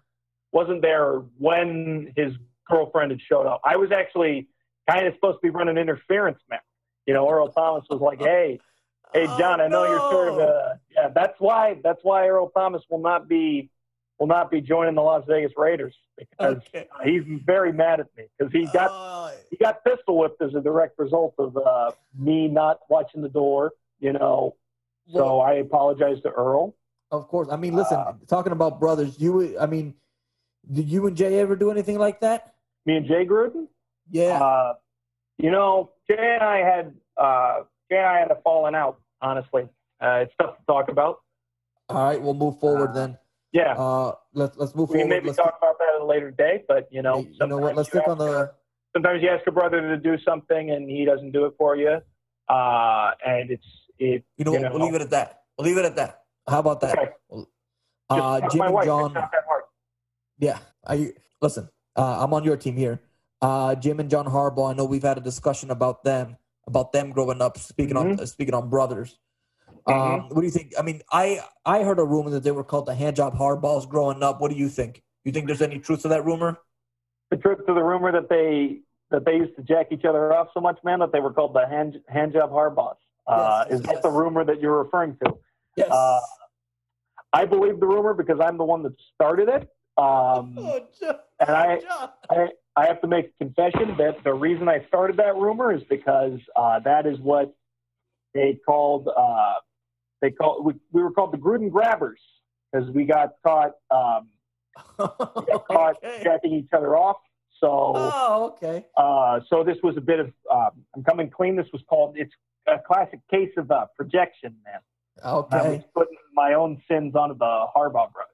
Wasn't there when his girlfriend had showed up. I was actually kind of supposed to be running interference, man. You know, Earl Thomas was like, uh, "Hey, hey, John, Oh, I know you're sort of a yeah." That's why that's why Earl Thomas will not be will not be joining the Las Vegas Raiders because Okay. he's very mad at me because he got Uh, he got pistol whipped as a direct result of uh, me not watching the door. You know, so I apologize to Earl. of course. I mean, listen. Uh, talking about brothers, you. I mean, did you and Jay ever do anything like that? Me and Jay Gruden. Yeah. Uh, you know, Jay and I had uh, Jay and I had a falling out. Honestly, uh, it's tough to talk about. All right, we'll move forward uh, then. Yeah, Uh, let's let's move we can forward. maybe Let's, talk about that at a later date. But you know, you know what? sometimes Let's you stick on ask- the. Sometimes you ask a brother to do something and he doesn't do it for you, uh, and it's it. You know, you know. we'll leave it at that. We'll leave it at that. How about that? Okay. Uh, Just Jim and John. It's not that. Yeah, I listen. Uh, I'm on your team here. Uh, Jim and John Harbaugh. I know we've had a discussion about them, about them growing up. Speaking on Mm-hmm. uh, speaking on brothers. Um, what do you think? I mean, I I heard a rumor that they were called the handjob Harbaughs growing up. What do you think? You think there's any truth to that rumor? the truth to the rumor that they that they used to jack each other off so much, man, that they were called the hand hand job Harbaughs. Uh, Yes, is that the rumor that you're referring to? Yes. Uh, I believe the rumor because I'm the one that started it. Um, oh, John, and I- John. I, I have to make a confession that the reason I started that rumor is because uh, that is what they called. Uh, they called we, we were called the Gruden Grabbers because we got caught um, [laughs] we got caught okay. jacking each other off. So. Oh, okay. Uh, so this was a bit of um, I'm coming clean. This was called it's a classic case of uh, projection, man. I was Okay. putting my own sins onto the Harbaugh brothers.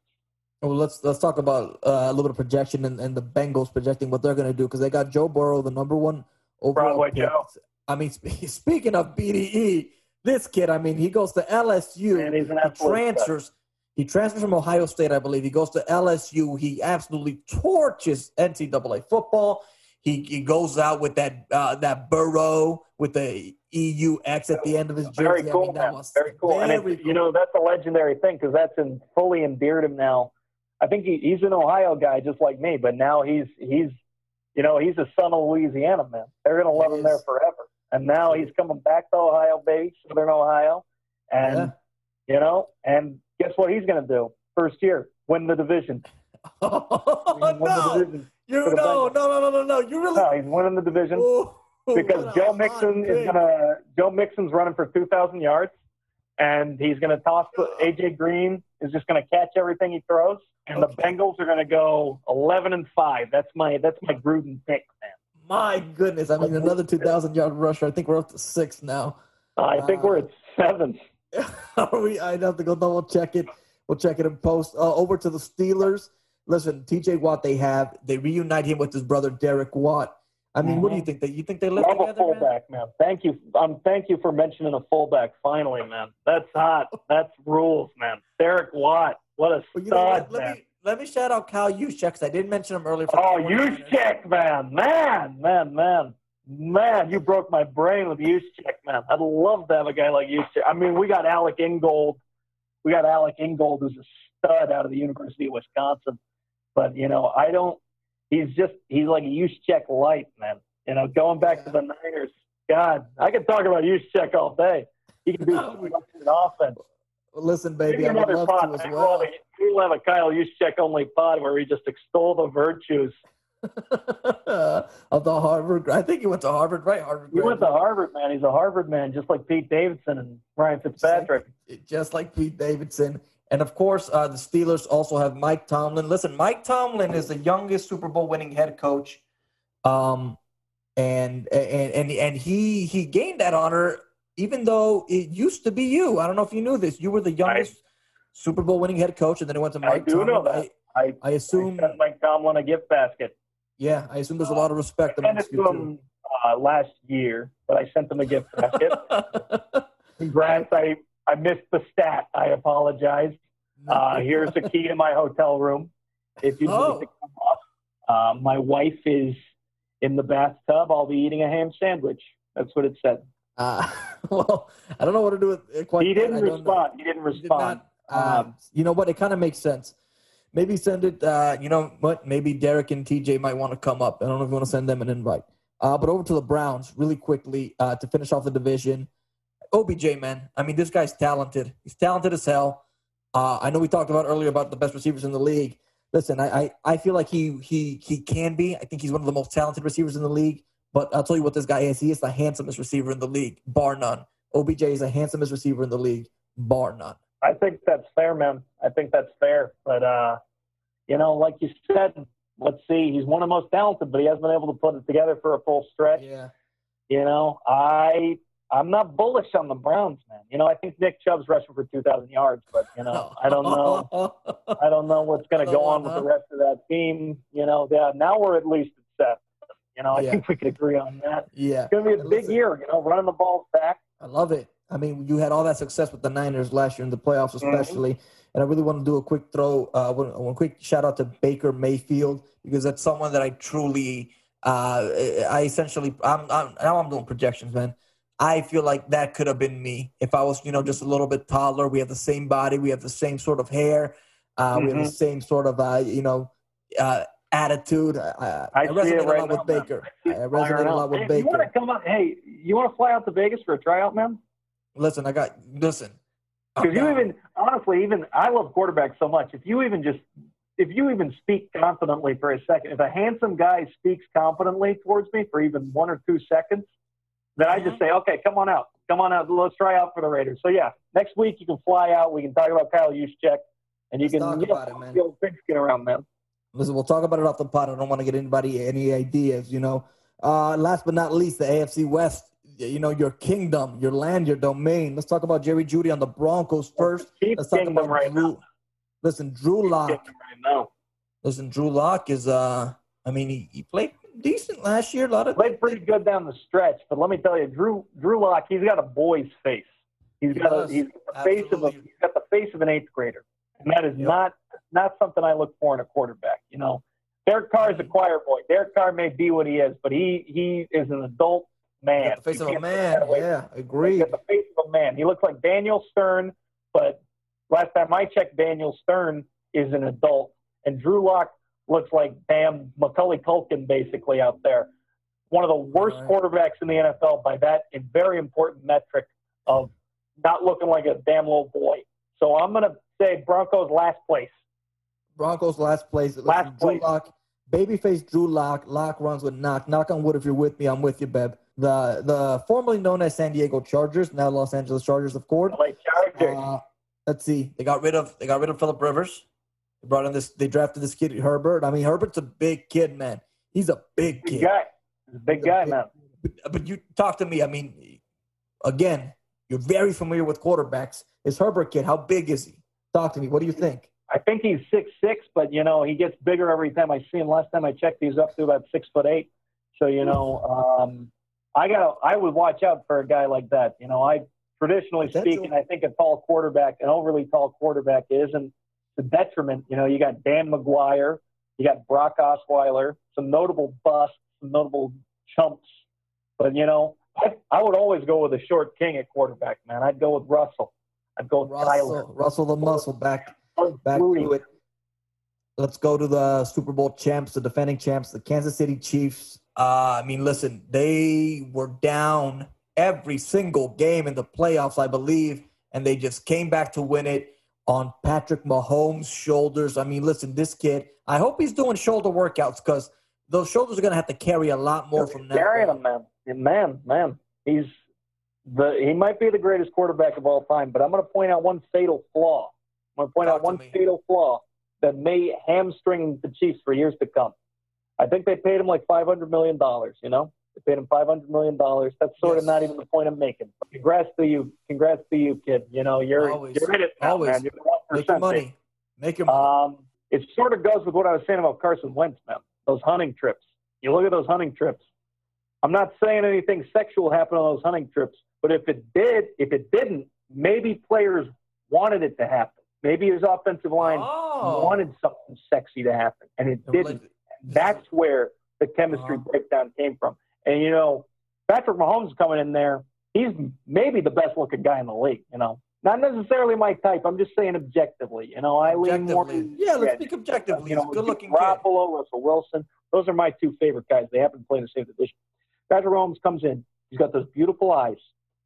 Well, let's let's talk about uh, a little bit of projection and, and the Bengals projecting what they're going to do because they got Joe Burrow, the number one overall Broadway pick. Joe. I mean, [laughs] speaking of BDE, this kid, I mean, he goes to LSU. And he's an he transfers. He transfers from Ohio State, I believe. He goes to LSU. He absolutely torches NCAA football. He, he goes out with that uh, that Burrow with the EUX at the end of his jersey. Very I cool, mean, that man. was Very cool. and very it's, you know that's a legendary thing because that's in, fully endeared him now. I think he, he's an Ohio guy just like me, but now he's he's you know he's a son of Louisiana, man. They're gonna love him there forever. And now he's coming back to Ohio, baby, Southern Ohio, and you know, and guess what he's gonna do? First year, win the division. [laughs] Oh, Win the no. division. You no, no, no, no, no, no. You really No, he's winning the division Ooh, because Joe Mixon is gonna Joe Mixon's running for two thousand yards, and he's gonna toss AJ Green is just gonna catch everything he throws, and the Bengals are gonna go eleven and five. That's my that's my Gruden pick, man. My goodness, I mean another two thousand yard rusher. I think we're up to six now. I think Uh, we're at seven. [laughs] Are we? I'd have to go double check it. We'll check it in post. Uh, over to the Steelers. Listen, T.J. Watt. They have they reunite him with his brother Derek Watt. I mean, what do you think? That you think they live Love a together? man? fullback, man. Thank you. Um, thank you for mentioning a fullback. Finally, man. That's hot. That's rules, man. Derek Watt. What a Well, you know stud, what? Let man. me let me shout out Kyle Juszczyk because I didn't mention him earlier. For Oh, 49ers. Juszczyk, man, man, man, man, man! You broke my brain with Juszczyk, man. I'd love to have a guy like Juszczyk. I mean, we got Alec Ingold. We got Alec Ingold, who's a stud out of the University of Wisconsin. But you know, I don't. He's just he's like a Juszczyk light, man. You know, going back to the Niners. God, I could talk about Juszczyk all day. He can [laughs] do so much offense. Listen, baby, Maybe I would love pod. to as well. We'll have a, we'll Kyle Juszczyk only pod where we just extol the virtues [laughs] of the Harvard. I think he went to Harvard, right? Harvard. He went to. Harvard, man. He's a Harvard man, just like Pete Davidson and Ryan Fitzpatrick. just like Pete Davidson. And of course, uh, the Steelers also have Mike Tomlin. Listen, Mike Tomlin is the youngest Super Bowl winning head coach, um, and and and and he he gained that honor even though it used to be you. I don't know if you knew this. You were the youngest Super Bowl winning head coach, and then it went to Mike. I do Tomlin. know that. I, I, I I assume, sent Mike Tomlin a gift basket. yeah, I assume there's a lot of respect I sent it to him uh, last year, but I sent him a gift basket. [laughs] Congrats. I, I missed the stat. I apologize. Uh, here's the key to my hotel room. If you'd Oh. like to come up, uh, my wife is in the bathtub. I'll be eating a ham sandwich. That's what it said. Uh, [laughs] well, I don't know what to do with it quite. He didn't I don't know. respond. He didn't He did respond. not. Um, Um, you know what? It kind of makes sense. maybe send it. Uh, you know what? Maybe Derek and TJ might want to come up. I don't know if you want to send them an invite. Uh, but over to the Browns really quickly uh, to finish off the division. OBJ, man. I mean, this guy's talented. He's talented as hell. Uh, I know we talked about earlier about the best receivers in the league. Listen, I, I, I feel like he he he can be. I think he's one of the most talented receivers in the league. But I'll tell you what this guy is. He is the handsomest receiver in the league, bar none. OBJ is the handsomest receiver in the league, bar none. I think that's fair, man. I think that's fair. But uh, you know, like you said, let's see. He's one of the most talented, but he hasn't been able to put it together for a full stretch. Yeah. You know, I I'm not bullish on the Browns, man. You know, I think Nick Chubb's rushing for 2,000 yards, but you know, [laughs] I don't know. I don't know what's going to go on with the rest of that team. You know, yeah, now we're at least at seven. You know, I yeah. think we could agree on that. Yeah, it's going to be a big listen, year. You know, running the ball back. I love it. I mean, you had all that success with the Niners last year in the playoffs, mm-hmm. especially. Mm-hmm. And I really want to do a quick throw, uh, one, one quick shout out to Baker Mayfield because that's someone that I truly, uh, I essentially, I'm, I'm now I'm doing projections, man. I feel like that could have been me if I was, you know, just a little bit taller. We have the same body, we have the same sort of hair, uh, mm-hmm. we have the mm-hmm. same sort of, uh, you know, uh, attitude. I, I, I resonate right a lot now, with Baker. I, I resonate a lot with hey, Baker. You want to come up? Hey, you want to fly out to Vegas for a tryout, man? Listen, I got listen. Because you even honestly, even I love quarterbacks so much. If you even just if you even speak confidently for a second, if a handsome guy speaks confidently towards me for even one or two seconds, then I just mm-hmm. say, okay, come on out, come on out, let's try out for the Raiders. So yeah, next week you can fly out. We can talk about Kyle Juszczyk, and you let's can talk about it, man. Get around, man. Listen, we'll talk about it off the pot. I don't want to get anybody any ideas, you know. Uh, last but not least, the AFC West. You know, your kingdom, your land, your domain. Let's talk about Jerry Jeudy on the Broncos first. Let's talk about right Drew. Now. Listen, Drew Lock. Right now. Listen, Drew Lock is. uh I mean, he, he played decent last year. A lot of played pretty good down the stretch, but let me tell you, Drew Drew Lock, he's got a boy's face. He's he got a, he's got the face of a he's got the face of an eighth grader, and that is yep. not not something I look for in a quarterback. You know, Derek Carr is a mm-hmm. choir boy. Derek Carr may be what he is, but he he is an adult man. the face of a man. Yeah, agree. the face of a man. He looks like Daniel Stern, but last time I checked, Daniel Stern is an adult, and Drew Lock looks like damn Macaulay Culkin basically out there. One of the worst right. quarterbacks in the NFL by that very important metric of not looking like a damn little boy. So I'm going to say Broncos last place. Broncos last place. Last place. Lock, babyface Drew Lock. Lock runs with knock. Knock on wood if you're with me. I'm with you, Beb. The the formerly known as San Diego Chargers, now Los Angeles Chargers, of course. LA Chargers. Uh, let's see. They got rid of they got rid of Philip Rivers. They brought in this. They drafted this kid Herbert. I mean, Herbert's a big kid, man. He's a big kid. Big guy. big guy, big, man. But, but you talk to me. I mean, again, you're very familiar with quarterbacks. Is Herbert kid? How big is he? Talk to me. What do you think? I think he's six six, but you know he gets bigger every time I see him. Last time I checked, he's up to about six foot eight. So you know, um, I got I would watch out for a guy like that. You know, I traditionally speaking, I think a tall quarterback, an overly tall quarterback, isn't the detriment. You know, you got Dan McGwire, you got Brock Osweiler, some notable busts, some notable chumps. But you know, I, I would always go with a short king at quarterback, man. I'd go with Russell. I'd go with Russell, Tyler. Russell the muscle back back to it. Let's go to the Super Bowl champs, the defending champs, the Kansas City Chiefs. Uh, I mean, listen, they were down every single game in the playoffs, I believe, and they just came back to win it on Patrick Mahomes' shoulders. I mean, listen, this kid, I hope he's doing shoulder workouts because those shoulders are going to have to carry a lot more from now. Carrying him, man. Man, man. He's the he might be the greatest quarterback of all time, but I'm going to point out one fatal flaw. I'm going to point Talk out one fatal flaw that may hamstring the Chiefs for years to come. I think they paid him like $500 million, you know? They paid him $500 million. That's sort yes. of not even the point I'm making. Congrats to you. Congrats to you, kid. You know, you're, always, you're in it now, always. man. You're Make your money. Make your money. Um, it sort of goes with what I was saying about Carson Wentz, man. Those hunting trips. You look at those hunting trips. I'm not saying anything sexual happened on those hunting trips, but if it did, if it didn't, maybe players wanted it to happen. Maybe his offensive line oh. wanted something sexy to happen, and it didn't. That's where the chemistry uh-huh. breakdown came from. And you know, Patrick Mahomes coming in there, he's maybe the best looking guy in the league. You know, not necessarily my type. I'm just saying objectively. You know, I lean more. Yeah, let's speak objectively. You know, good looking Garoppolo, Russell Wilson. Those are my two favorite guys. They happen to play in the same division. Patrick Mahomes comes in. He's got those beautiful eyes.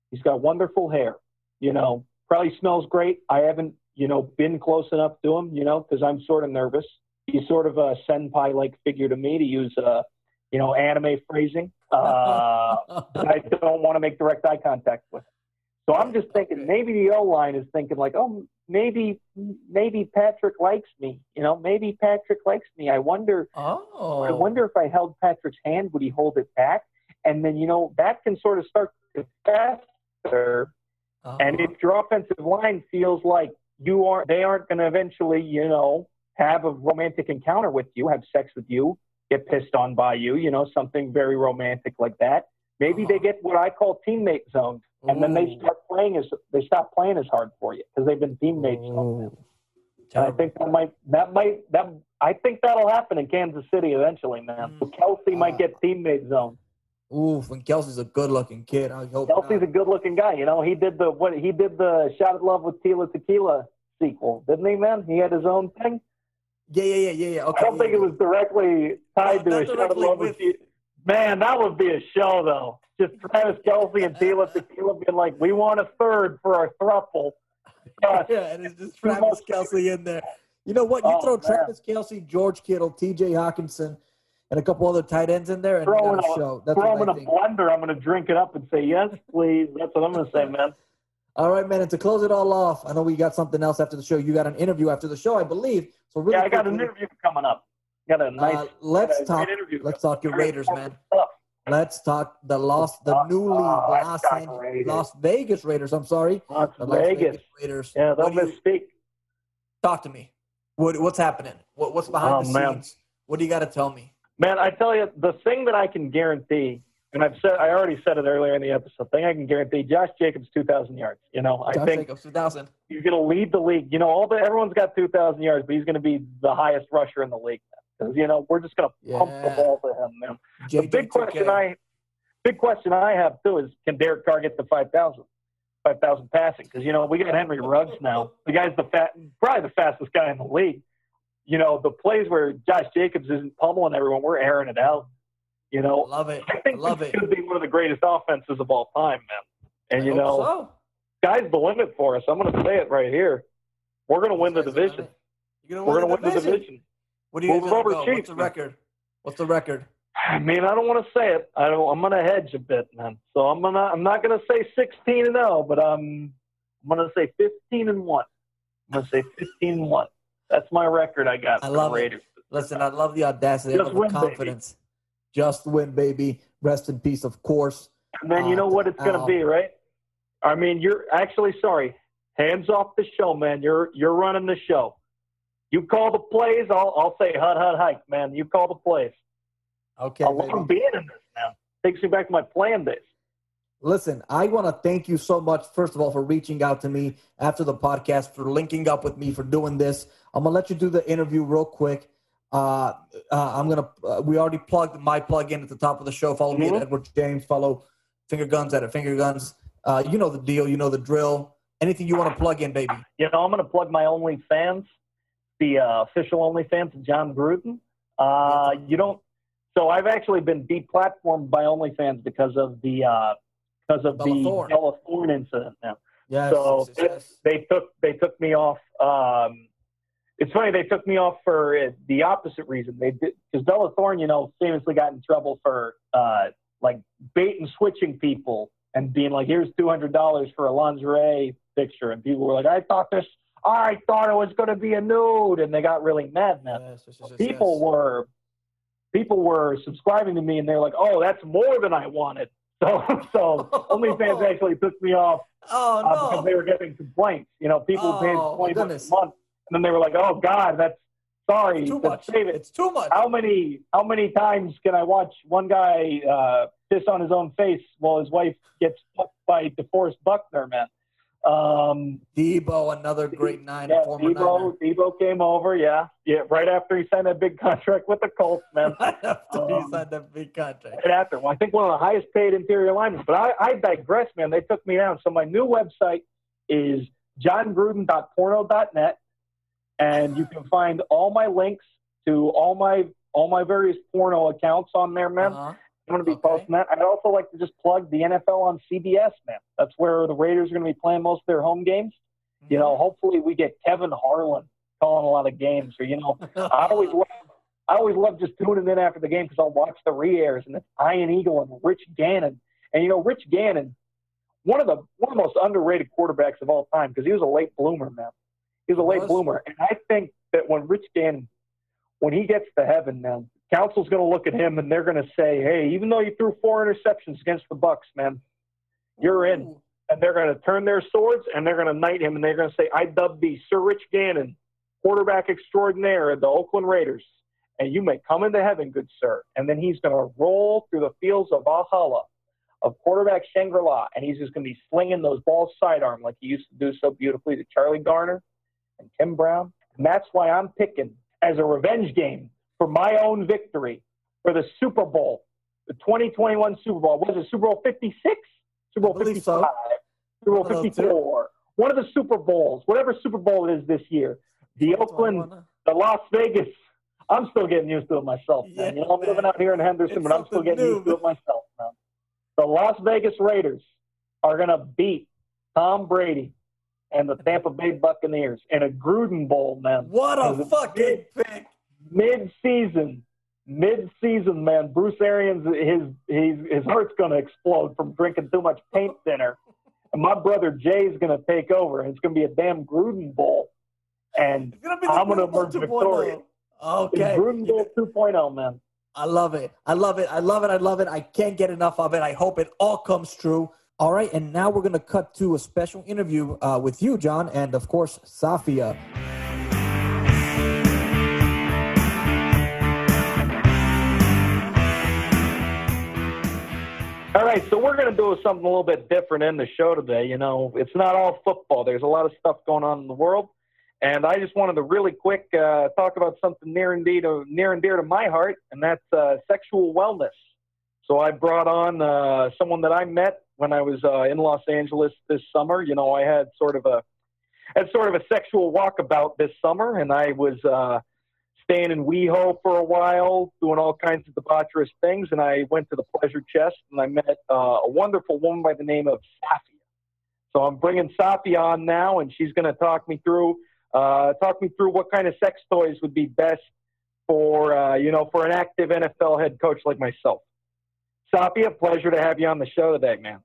He's got wonderful hair. You know, probably smells great. I haven't, you know, been close enough to him, you know, because I'm sort of nervous. He's sort of a senpai like figure to me, to use, uh, you know, anime phrasing. Uh, I don't want to make direct eye contact with him. So I'm just thinking maybe the O line is thinking like, oh, maybe maybe Patrick likes me. You know, maybe Patrick likes me. I wonder. Oh. I wonder if I held Patrick's hand, would he hold it back? And then you know that can sort of start to faster. Uh-huh. And if your offensive line feels like you are, they aren't going to eventually, you know, have a romantic encounter with you, have sex with you, get pissed on by you, you know, something very romantic like that. Maybe uh-huh. they get what I call teammate zoned and Ooh. then they start playing as they stop playing as hard for you because they've been teammates. And I think that might that might that I think that'll happen in Kansas City eventually, man. Mm. Kelce uh, might get teammate zone. Oof, and Kelce's a good-looking kid. I hope Kelce's not. a good-looking guy. You know, he did the what he did the "Shot at Love with Tila Tequila" sequel, didn't he, man? He had his own thing. Yeah, yeah, yeah, yeah, yeah. Okay, I don't yeah, think yeah. it was directly tied no, to a "Shot at Love with." with Man, that would be a show, though. Just Travis Kelce and Tila [laughs] Tequila being like, we want a third for our thruple. Uh, [laughs] yeah, and it's just Travis Kelce in there. You know what? You oh, throw man. Travis Kelce, George Kittle, T.J. Hockenson, and a couple other tight ends in there, and throw in a, show. That's throw in a blender. I'm going to drink it up and say yes, please. That's what I'm going to say, man. All right, man. And to close it all off, I know we got something else after the show. You got an interview after the show, I believe. So really, yeah, I got an interview coming up. Got a nice. Uh, let's talk. Let's talk your Raiders, man. Let's talk the lost, the newly oh, Las, Las Vegas Raiders. I'm sorry, Las, Las Vegas. Vegas. Raiders. Yeah, don't misspeak. Talk to me. What, what's happening? What, what's behind oh, the man. scenes? What do you got to tell me? Man, I tell you, the thing that I can guarantee, and I've said, I already said it earlier in the episode. Thing I can guarantee, Josh Jacobs, two thousand yards. You know, Josh I think Jacobs, two thousand. He's going to lead the league. You know, all the everyone's got two thousand yards, but he's going to be the highest rusher in the league. Because you know, we're just going to yeah. pump the ball to him. Man. the big question I big question I have too is can Derek Carr get to 5,000? 5,000 passing because you know we got Henry Ruggs now. The guy's the fat, probably the fastest guy in the league. You know the plays where Josh Jacobs isn't pummeling everyone, we're airing it out. You know, love it. I think love it should be one of the greatest offenses of all time, man. And I you know, so. sky's the limit for us. I'm going to say it right here. We're going to win the division. Gonna we're going to win the division. What do you guys go? What's the record? What's the record? I mean, I don't want to say it. I don't, I'm going to hedge a bit, man. So I'm gonna. I'm not going to say 16 and 0, but I'm. I'm going to say 15 and one. I'm going to say 15 and one. That's my record. I got. I love it. Listen, I love the audacity. Just the confidence. Baby. Just win, baby. Rest in peace, of course. And then you know uh, what it's going to be, right? I mean, you're actually sorry. Hands off the show, man. You're you're running the show. You call the plays. I'll I'll say hut hut hike, man. You call the plays. Okay. I love being in this now. Takes me back to my playing days. Listen, I want to thank you so much, first of all, for reaching out to me after the podcast, for linking up with me, for doing this. I'm going to let you do the interview real quick. Uh, uh, I'm going to, uh, we already plugged my plug in at the top of the show. Follow mm-hmm. me at mm-hmm. Edward James. Follow Finger Guns at Finger Guns. Uh, you know the deal. You know the drill. Anything you want to plug in, baby? You know, I'm going to plug my OnlyFans, the uh, official OnlyFans of Jon Gruden. Uh, you don't so I've actually been deplatformed by OnlyFans because of the uh, because of Bella the Thorne. Bella Thorne incident. Now, yes, so yes, yes. they took they took me off. Um, it's funny they took me off for uh, the opposite reason. They did because Bella Thorne, you know, famously got in trouble for uh, like bait and switching people and being like, "Here's two hundred dollars for a lingerie picture," and people were like, "I thought this." I thought it was going to be a nude, and they got really mad. Now, yes, people were people were subscribing to me and they're like, oh, that's more than I wanted. So, so OnlyFans actually took me off oh, uh, no. because they were getting complaints. You know, people oh, paid twenty bucks a month, and then they were like, "Oh God, that's sorry, it's too much. Save it. It's too much." How many how many times can I watch one guy uh, piss on his own face while his wife gets fucked by DeForest Buckner, man? Um, Deebo, another great nine, yeah, Niner. Deebo came over, yeah, yeah, right after he signed that big contract with the Colts, man. [laughs] right after um, he signed that big contract. Right after, well, I think one of the highest paid interior linemen. But I, I digress, man. They took me down. So my new website is johngruden.porno.net, and you can find all my links to all my all my various porno accounts on there, man. Uh-huh. I'm going to be okay. posting that. I'd also like to just plug the NFL on CBS, man. That's where the Raiders are going to be playing most of their home games. Mm-hmm. You know, mm-hmm. hopefully we get Kevin Harlan calling a lot of games, or you know, [laughs] I always love I always love just tuning in after the game because I'll watch the re-airs and it's Ian Eagle and Rich Gannon. And you know, Rich Gannon, one of the one of the most underrated quarterbacks of all time because he was a late bloomer, man. He was a late bloomer, and I think that when Rich Gannon, when he gets to heaven, man, council's going to look at him and they're going to say, "Hey, even though you threw four interceptions against the Bucks, man, you're in." And they're going to turn their swords and they're going to knight him and they're going to say, "I dub thee Sir Rich Gannon, quarterback extraordinaire of the Oakland Raiders." and you may come into heaven, good sir. And then he's going to roll through the fields of Valhalla, of quarterback Shangri La, and he's just going to be slinging those balls sidearm like he used to do so beautifully to Charlie Garner and Tim Brown. And that's why I'm picking as a revenge game for my own victory for the Super Bowl, the 2021 Super Bowl. Was it Super Bowl 56? Super Bowl 55? So. Super Bowl 54? One of the Super Bowls, whatever Super Bowl it is this year. The Oakland, the Las Vegas I'm still getting used to it myself, man. Yeah, you know, I'm man. living out here in Henderson, it's but I'm still getting new, used to it myself, man. The Las Vegas Raiders are going to beat Tom Brady and the Tampa Bay Buccaneers in a Gruden Bowl, man. What a fucking mid, pick! Mid-season, mid-season, man. Bruce Arians, his his his heart's going to explode from drinking too much paint thinner, and my brother Jay's going to take over. It's going to be a damn Gruden Bowl, and I'm going to emerge victorious. Oh. Okay. Gruden Bowl 2.0, man. I love it. I love it. I love it. I love it. I can't get enough of it. I hope it all comes true. All right, and now we're going to cut to a special interview uh, with you, John, and of course, Safia. All right, so we're going to do something a little bit different in the show today. You know, it's not all football. There's a lot of stuff going on in the world. And I just wanted to really quick uh, talk about something near and dear to near and dear to my heart, and that's uh, sexual wellness. So I brought on uh, someone that I met when I was uh, in Los Angeles this summer. You know, I had sort of a had sort of a sexual walkabout this summer, and I was uh, staying in WeHo for a while, doing all kinds of debaucherous things. And I went to the Pleasure Chest, and I met uh, a wonderful woman by the name of Safia. So I'm bringing Safia on now, and she's going to talk me through uh, talk me through what kind of sex toys would be best for uh, you know for an active NFL head coach like myself. Safia, pleasure to have you on the show today, man.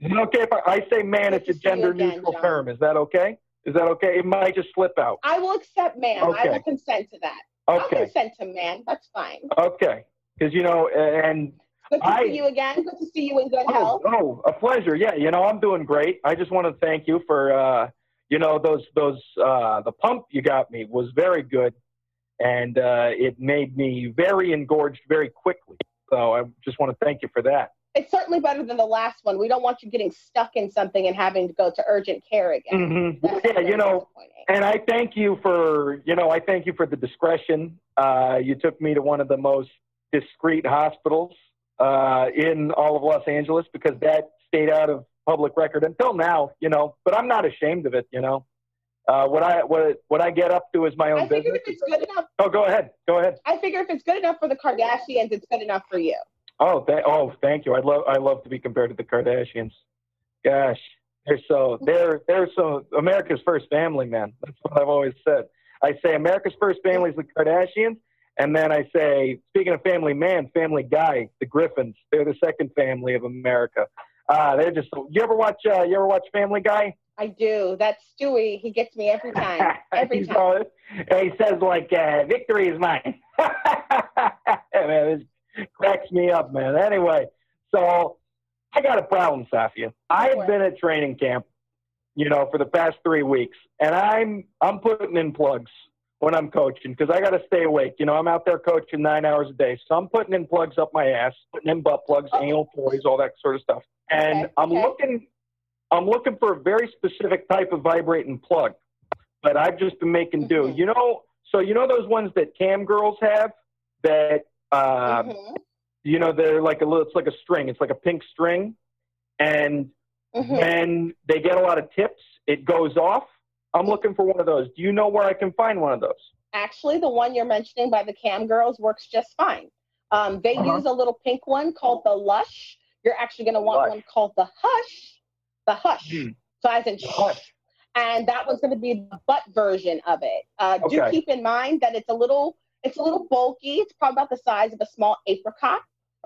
Is it okay if I, I say man? It's a gender neutral term. Is that okay? Is that okay? It might just slip out. I will accept man. Okay. I will consent to that. Okay. I'll consent to man. That's fine. Okay. Because you know, and Good to I, see you again. Good to see you in good oh, health. Oh, a pleasure. Yeah, you know, I'm doing great. I just want to thank you for uh, you know those those uh, the pump you got me was very good, and uh, it made me very engorged very quickly. So I just want to thank you for that. It's certainly better than the last one. We don't want you getting stuck in something and having to go to urgent care again. Mm-hmm. Yeah, you know, and I thank you for you know I thank you for the discretion. Uh, you took me to one of the most discreet hospitals uh, in all of Los Angeles because that stayed out of public record until now, you know. But I'm not ashamed of it, you know. Uh, what I what what I get up to is my own I business. If it's good enough, oh, go ahead, go ahead. I figure if it's good enough for the Kardashians, it's good enough for you. Oh, th- oh, thank you. I love I love to be compared to the Kardashians. Gosh, they're so they're they're so America's first family, man. That's what I've always said. I say America's first family is the Kardashians, and then I say, speaking of family man, Family Guy, the Griffins. They're the second family of America. Uh, they're just. You ever watch? Uh, you ever watch Family Guy? I do. That's Stewie. He gets me every time. [laughs] Every time. And he says like, uh, "Victory is mine." [laughs] man, this cracks me up, man. Anyway, so I got a problem, Safia. I've been at training camp, you know, for the past three weeks, and I'm I'm putting in plugs when I'm coaching because I got to stay awake. You know, I'm out there coaching nine hours a day, so I'm putting in plugs up my ass, putting in butt plugs, oh. anal toys, all that sort of stuff. And okay. I'm okay. looking, I'm looking for a very specific type of vibrating plug, but I've just been making do. Mm-hmm. You know, so you know those ones that cam girls have that, uh, mm-hmm. you know, they're like a little, it's like a string, it's like a pink string, and mm-hmm. when they get a lot of tips it goes off. I'm looking for one of those. Do you know where I can find one of those? Actually, the one you're mentioning by the Cam Girls works just fine. Um, they uh-huh. use a little pink one called the Lush. You're actually going to want Lush. one called the Hush. The Hush. Hmm. So as in Hush. And that one's going to be the butt version of it. Uh, okay. Do keep in mind that it's a little it's a little bulky. It's probably about the size of a small apricot.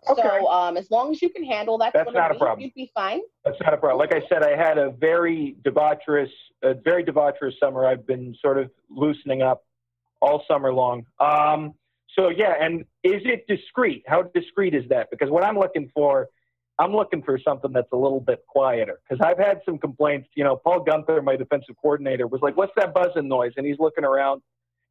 Okay. So um, as long as you can handle that, that's not a problem. You'd be fine. That's not a problem. Like I said, I had a very debaucherous, a very debaucherous summer. I've been sort of loosening up all summer long. Um, so yeah, and is it discreet? How discreet is that? Because what I'm looking for, I'm looking for something that's a little bit quieter. Because I've had some complaints. You know, Paul Guenther, my defensive coordinator, was like, "What's that buzzing noise?" And he's looking around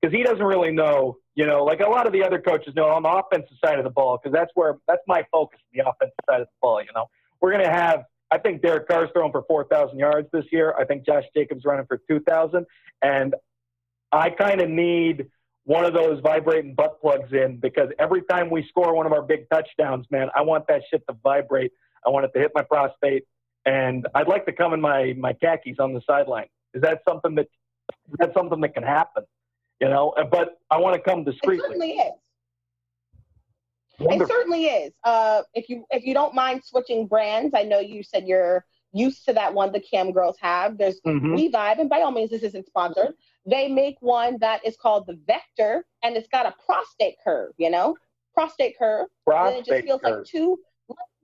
because he doesn't really know. You know, like a lot of the other coaches know on the offensive side of the ball because that's where that's my focus, the offensive side of the ball. You know, we're gonna have. I think Derek Carr's throwing for 4,000 yards this year. I think Josh Jacobs running for 2,000, and I kind of need one of those vibrating butt plugs in because every time we score one of our big touchdowns, man, I want that shit to vibrate. I want it to hit my prostate, and I'd like to come in my my khakis on the sideline. Is that something that is that something that can happen? You know, but I want to come discreetly. It certainly is. Wonderful. It certainly is. Uh, if you if you don't mind switching brands, I know you said you're used to that one the cam girls have. There's mm-hmm. Vibe, and by all means, this isn't sponsored. They make one that is called the Vector, and it's got a prostate curve. You know, prostate curve. Prostate and it just feels curve. like two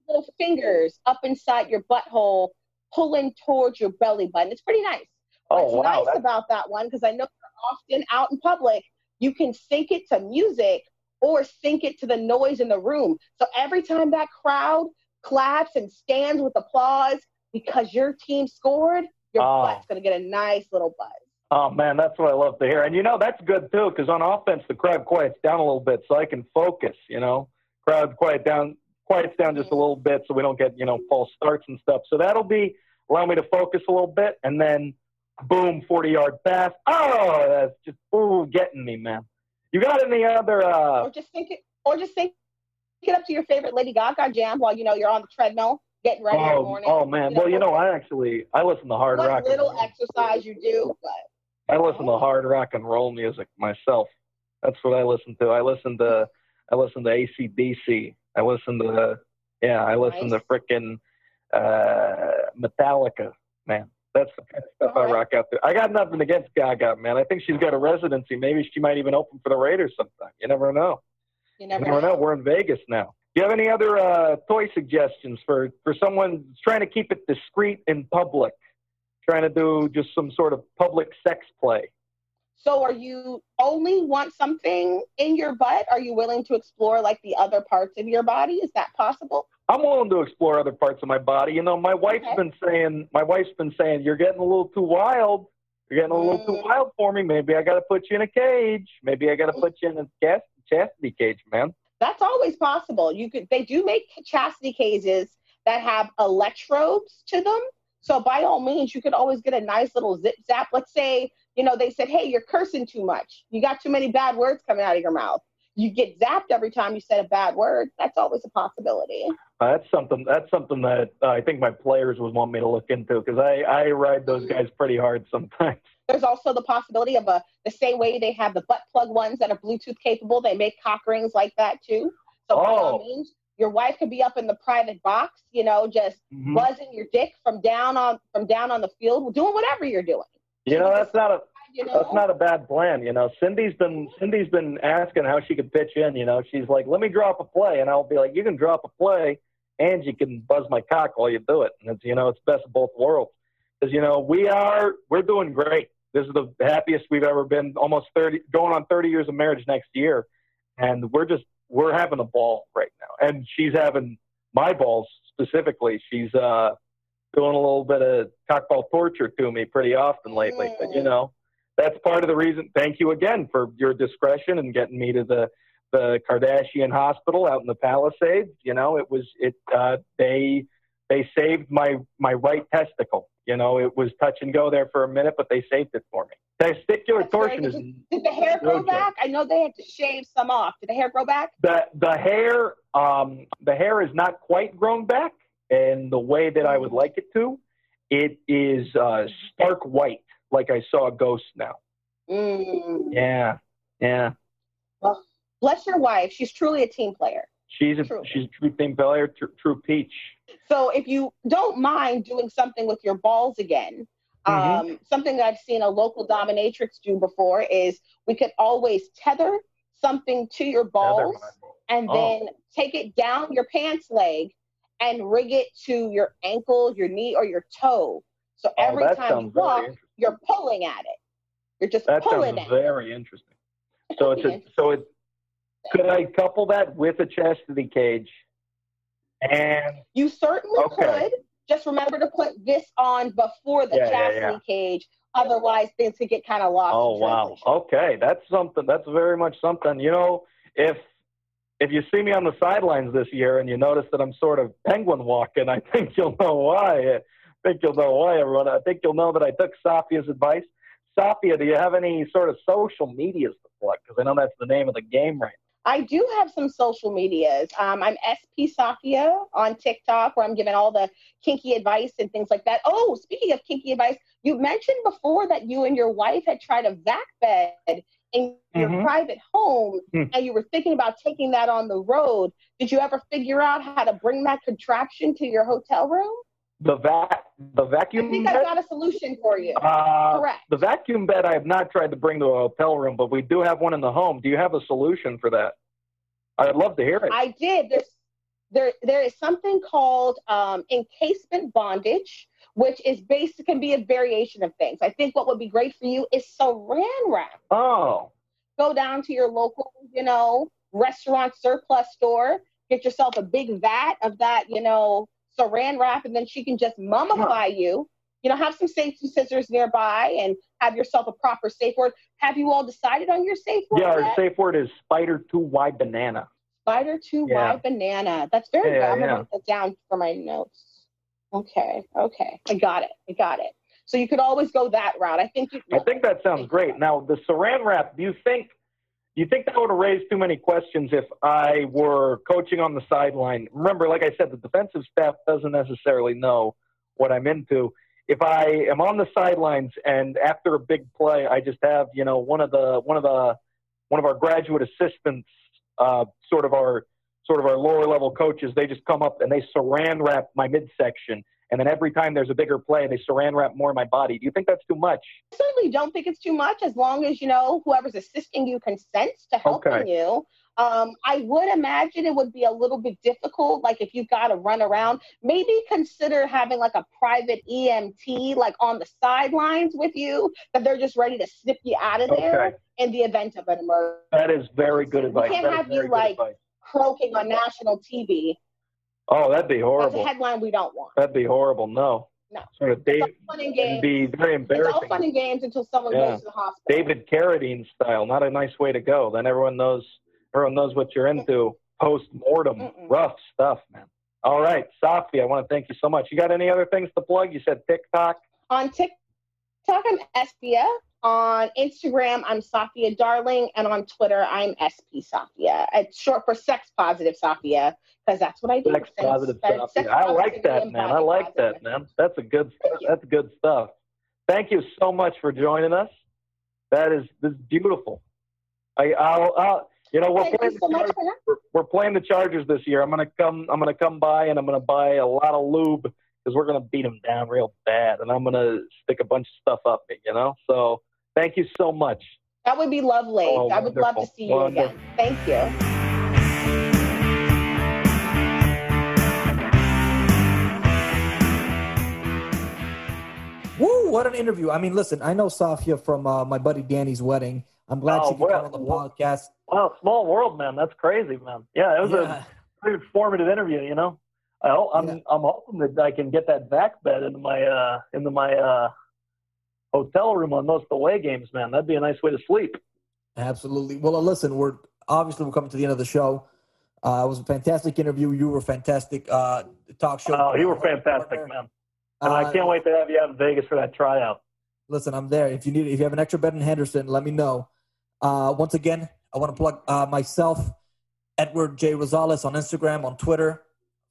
little fingers up inside your butthole, pulling towards your belly button. It's pretty nice. Oh, What's wow, nice that's... about that one because I know often out in public, you can sync it to music or sync it to the noise in the room. So every time that crowd claps and stands with applause because your team scored, your oh. butt's going to get a nice little buzz. Oh man, that's what I love to hear. And you know that's good too, because on offense the crowd quiets down a little bit, so I can focus. You know, crowd quiet down, quiets down just a little bit, so we don't get you know false starts and stuff. So that'll be allow me to focus a little bit, and then boom, forty yard pass. Oh, that's just ooh, getting me, man. You got any other? Uh... Or just think it, or just think it up to your favorite Lady Gaga jam while you know you're on the treadmill getting ready oh, in the morning. Oh man, you know, well you know I actually I listen to hard rock. little exercise you do, but I listen to hard rock and roll music myself. That's what I listen to. I listen to I listen to ACDC. I listen to yeah, I listen nice. to frickin' uh, Metallica, man. That's the kind of stuff I rock out there. I got nothing against Gaga, man. I think she's got a residency. Maybe she might even open for the Raiders sometime. You never know. You never, you never know. know. We're in Vegas now. Do you have any other uh, toy suggestions for, for someone trying to keep it discreet in public? trying to do just some sort of public sex play. So are you only want something in your butt? Are you willing to explore like the other parts of your body? Is that possible? I'm willing to explore other parts of my body. You know, my wife's okay. been saying my wife's been saying you're getting a little too wild. You're getting a little mm. too wild for me. Maybe I got to put you in a cage. Maybe I got to put you in a chastity cage, man. That's always possible. You could. They do make chastity cages that have electrodes to them so by all means, you could always get a nice little zip zap. Let's say, you know, they said, hey, you're cursing too much. You got too many bad words coming out of your mouth. You get zapped every time you said a bad word. That's always a possibility. Uh, that's something. That's something that uh, I think my players would want me to look into because I, I ride those mm-hmm. guys pretty hard sometimes. [laughs] There's also the possibility of a the same way they have the butt plug ones that are Bluetooth capable. They make cock rings like that too. So oh. by all means, your wife could be up in the private box, you know, just mm-hmm. buzzing your dick from down on from down on the field, doing whatever you're doing. You know, that's not a you know? that's not a bad plan. You know, Cindy's been Cindy's been asking how she could pitch in. You know, she's like, "Let me drop a play," and I'll be like, "You can drop a play, and you can buzz my cock while you do it." And it's you know, it's best of both worlds. Because you know, we are we're doing great. This is the happiest we've ever been. Almost thirty, going on thirty years of marriage next year, and we're just we're having a ball right now, and she's having my balls specifically. She's uh, doing a little bit of cockball torture to me pretty often lately. But you know, that's part of the reason. Thank you again for your discretion and getting me to the the Kardashian hospital out in the Palisades. You know, it was it uh, they they saved my my right testicle. You know, it was touch and go there for a minute, but they saved it for me. Testicular That's torsion is. Did the hair grow back? I know they had to shave some off. Did the hair grow back? The the hair um the hair is not quite grown back in the way that I would like it to, it is uh, stark white, like I saw a ghost now. Mm. Yeah, yeah. Well, bless your wife. She's truly a team player. She's a True. she's a true team player, true, true peach. So if you don't mind doing something with your balls again, Mhm. um, something that I've seen a local dominatrix do before is we could always tether something to your balls and Oh. then take it down your pants leg and rig it to your ankle, your knee, or your toe. So oh, every oh, time you walk, you're pulling at it. You're just That pulling sounds at it. very interesting. So it's a, so it could I couple that with a chastity cage? And You certainly Okay. could. Just remember to put this on before the Yeah, yeah, chastity yeah. cage. Otherwise, things could get kind of lost. oh wow, okay, that's something. That's very much something. You know, if if you see me on the sidelines this year and you notice that I'm sort of penguin walking, I think you'll know why. I think you'll know why, everyone. I think you'll know that I took Safia's advice. Safia, do you have any sort of social medias to plug? Because I know that's the name of the game right I do have some social medias. Um, I'm SP Safia on TikTok, where I'm giving all the kinky advice and things like that. Oh, speaking of kinky advice, you mentioned before that you and your wife had tried a vac bed in your Mhm. private home, Hmm. and you were thinking about taking that on the road. Did you ever figure out how to bring that contraption to your hotel room? The vac, the vacuum. I think bed. I've got a solution for you. Uh, Correct. the vacuum bed I have not tried to bring to a hotel room, but we do have one in the home. Do you have a solution for that? I'd love to hear it. I did. There's there there is something called um, encasement bondage, which is basic can be a variation of things. I think what would be great for you is saran wrap. oh, Go down to your local, you know, restaurant surplus store, get yourself a big vat of that, you know, saran wrap, and then she can just mummify you. You know, have some safety scissors nearby and have yourself a proper safe word. Have you all decided on your safe word? yeah. Our yet? safe word is spider two Y banana. Spider two Yeah. Y banana. That's very Yeah, good. I'm gonna yeah. write that down for my notes. Okay, okay. I got it. I got it. So you could always go that route. I think you I think that sounds great. Now, the saran wrap. Do you think? You think that would have raised too many questions if I were coaching on the sideline? Remember, like I said, the defensive staff doesn't necessarily know what I'm into. If I am on the sidelines and after a big play, I just have you know one of the one of the one of our graduate assistants, uh, sort of our sort of our lower level coaches, they just come up and they saran wrap my midsection. And then every time there's a bigger play, they saran wrap more of my body. Do you think that's too much? I certainly don't think it's too much as long as you know whoever's assisting you consents to helping Okay. you. Um, I would imagine it would be a little bit difficult, like if you've got to run around. Maybe consider having like a private EMT, like on the sidelines with you, that they're just ready to snip you out of there Okay. in the event of an emergency. That is very good advice. can't That have you, like, advice. Croaking on national TV. Oh, that'd be horrible. That's a headline we don't want. That'd be horrible. No. No. Sort of all fun and it'd games. be very embarrassing. It's all fun and games until someone Yeah. goes to the hospital. David Carradine style. Not a nice way to go. Then everyone knows. Everyone knows what you're into. Post mortem. Mm-mm. Rough stuff, man. All right, Safi. I want to thank you so much. You got any other things to plug? You said TikTok. On TikTok, I'm Espia. On Instagram, I'm Safia Darling, and on Twitter, I'm SP Safia. It's short for sex positive Safia because that's what I do. Sex positive stuff. sex I like that, man. I like that, man. That's a good. Thank you. That's good stuff. Thank you so much for joining us. That is this is beautiful. I, I'll, I'll you know, we're Thank playing, so Chargers, for we're, we're playing the Chargers this year. I'm gonna come. I'm gonna come by and I'm gonna buy a lot of lube because we're gonna beat them down real bad, and I'm gonna stick a bunch of stuff up me. You know. So thank you so much. That would be lovely. Oh, I would love to see you Wonderful. again. Thank you. Woo! What an interview. I mean, listen, I know Safia from uh, my buddy Danny's wedding. I'm glad Oh, she could come on the podcast. Wow, small world, man. That's crazy, man. Yeah, it was Yeah. a pretty informative interview. You know, I hope, I'm Yeah. I'm hoping that I can get that vac bed into my uh into my uh hotel room on most away games, man. That'd be a nice way to sleep. Absolutely. Well, uh, listen, we're obviously we're coming to the end of the show. Uh, it was a fantastic interview. You were fantastic. Uh, talk show. Oh, you were fantastic, man. And Uh, I can't wait to have you out in Vegas for that tryout. Listen, I'm there. If you need, if you have an extra bed in Henderson, let me know. Uh, once again, I want to plug uh, myself, Edward J. Rosales on Instagram, on Twitter.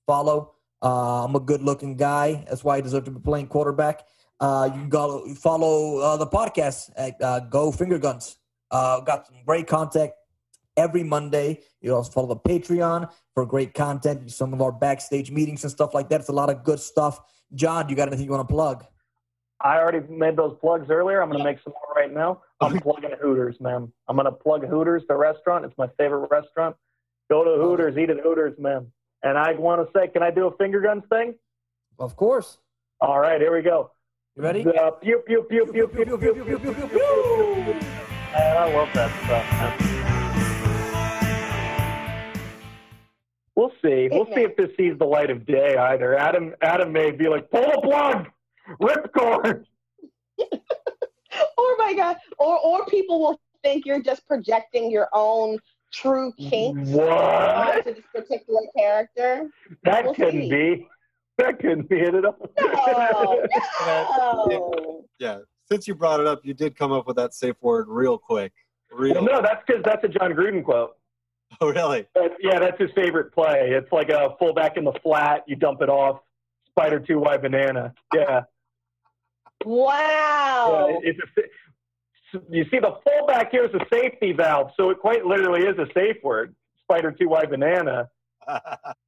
Follow. Uh, I'm a good looking guy. That's why I deserve to be playing quarterback. Uh, you can go follow uh, the podcast at uh, Go Finger Guns. Uh, got some great content every Monday. You also follow the Patreon for great content, some of our backstage meetings and stuff like that. It's a lot of good stuff. John, do you got anything you want to plug? I already made those plugs earlier. I'm going to make some more right now. I'm plugging Hooters, man. I'm going to plug Hooters, the restaurant. It's my favorite restaurant. Go to Hooters, eat at Hooters, man. And I want to say, can I do a finger guns thing? Of course. All right, here we go. You ready? Uh, pew, pew, pew, pew, pew, pew, pew, pew, pew, pew, pew, pew. I love that stuff. We'll see. We'll see if this sees the light of day either. Adam Adam may be like, pull the plug, ripcord. oh my god! Or or people will think you're just projecting your own true kink What? onto this particular character. That We'll couldn't see. be. That couldn't be it at all. No, [laughs] no. Yeah. Since you brought it up, you did come up with that safe word real quick. Real. Well, no, that's because that's a John Gruden quote. Oh, really? But, yeah, that's his favorite play. It's like a fullback in the flat. You dump it off. Spider two wide banana. Yeah. Wow. Yeah, it's a, you see, the fullback here is a safety valve, so it quite literally is a safe word. Spider two wide banana. [laughs]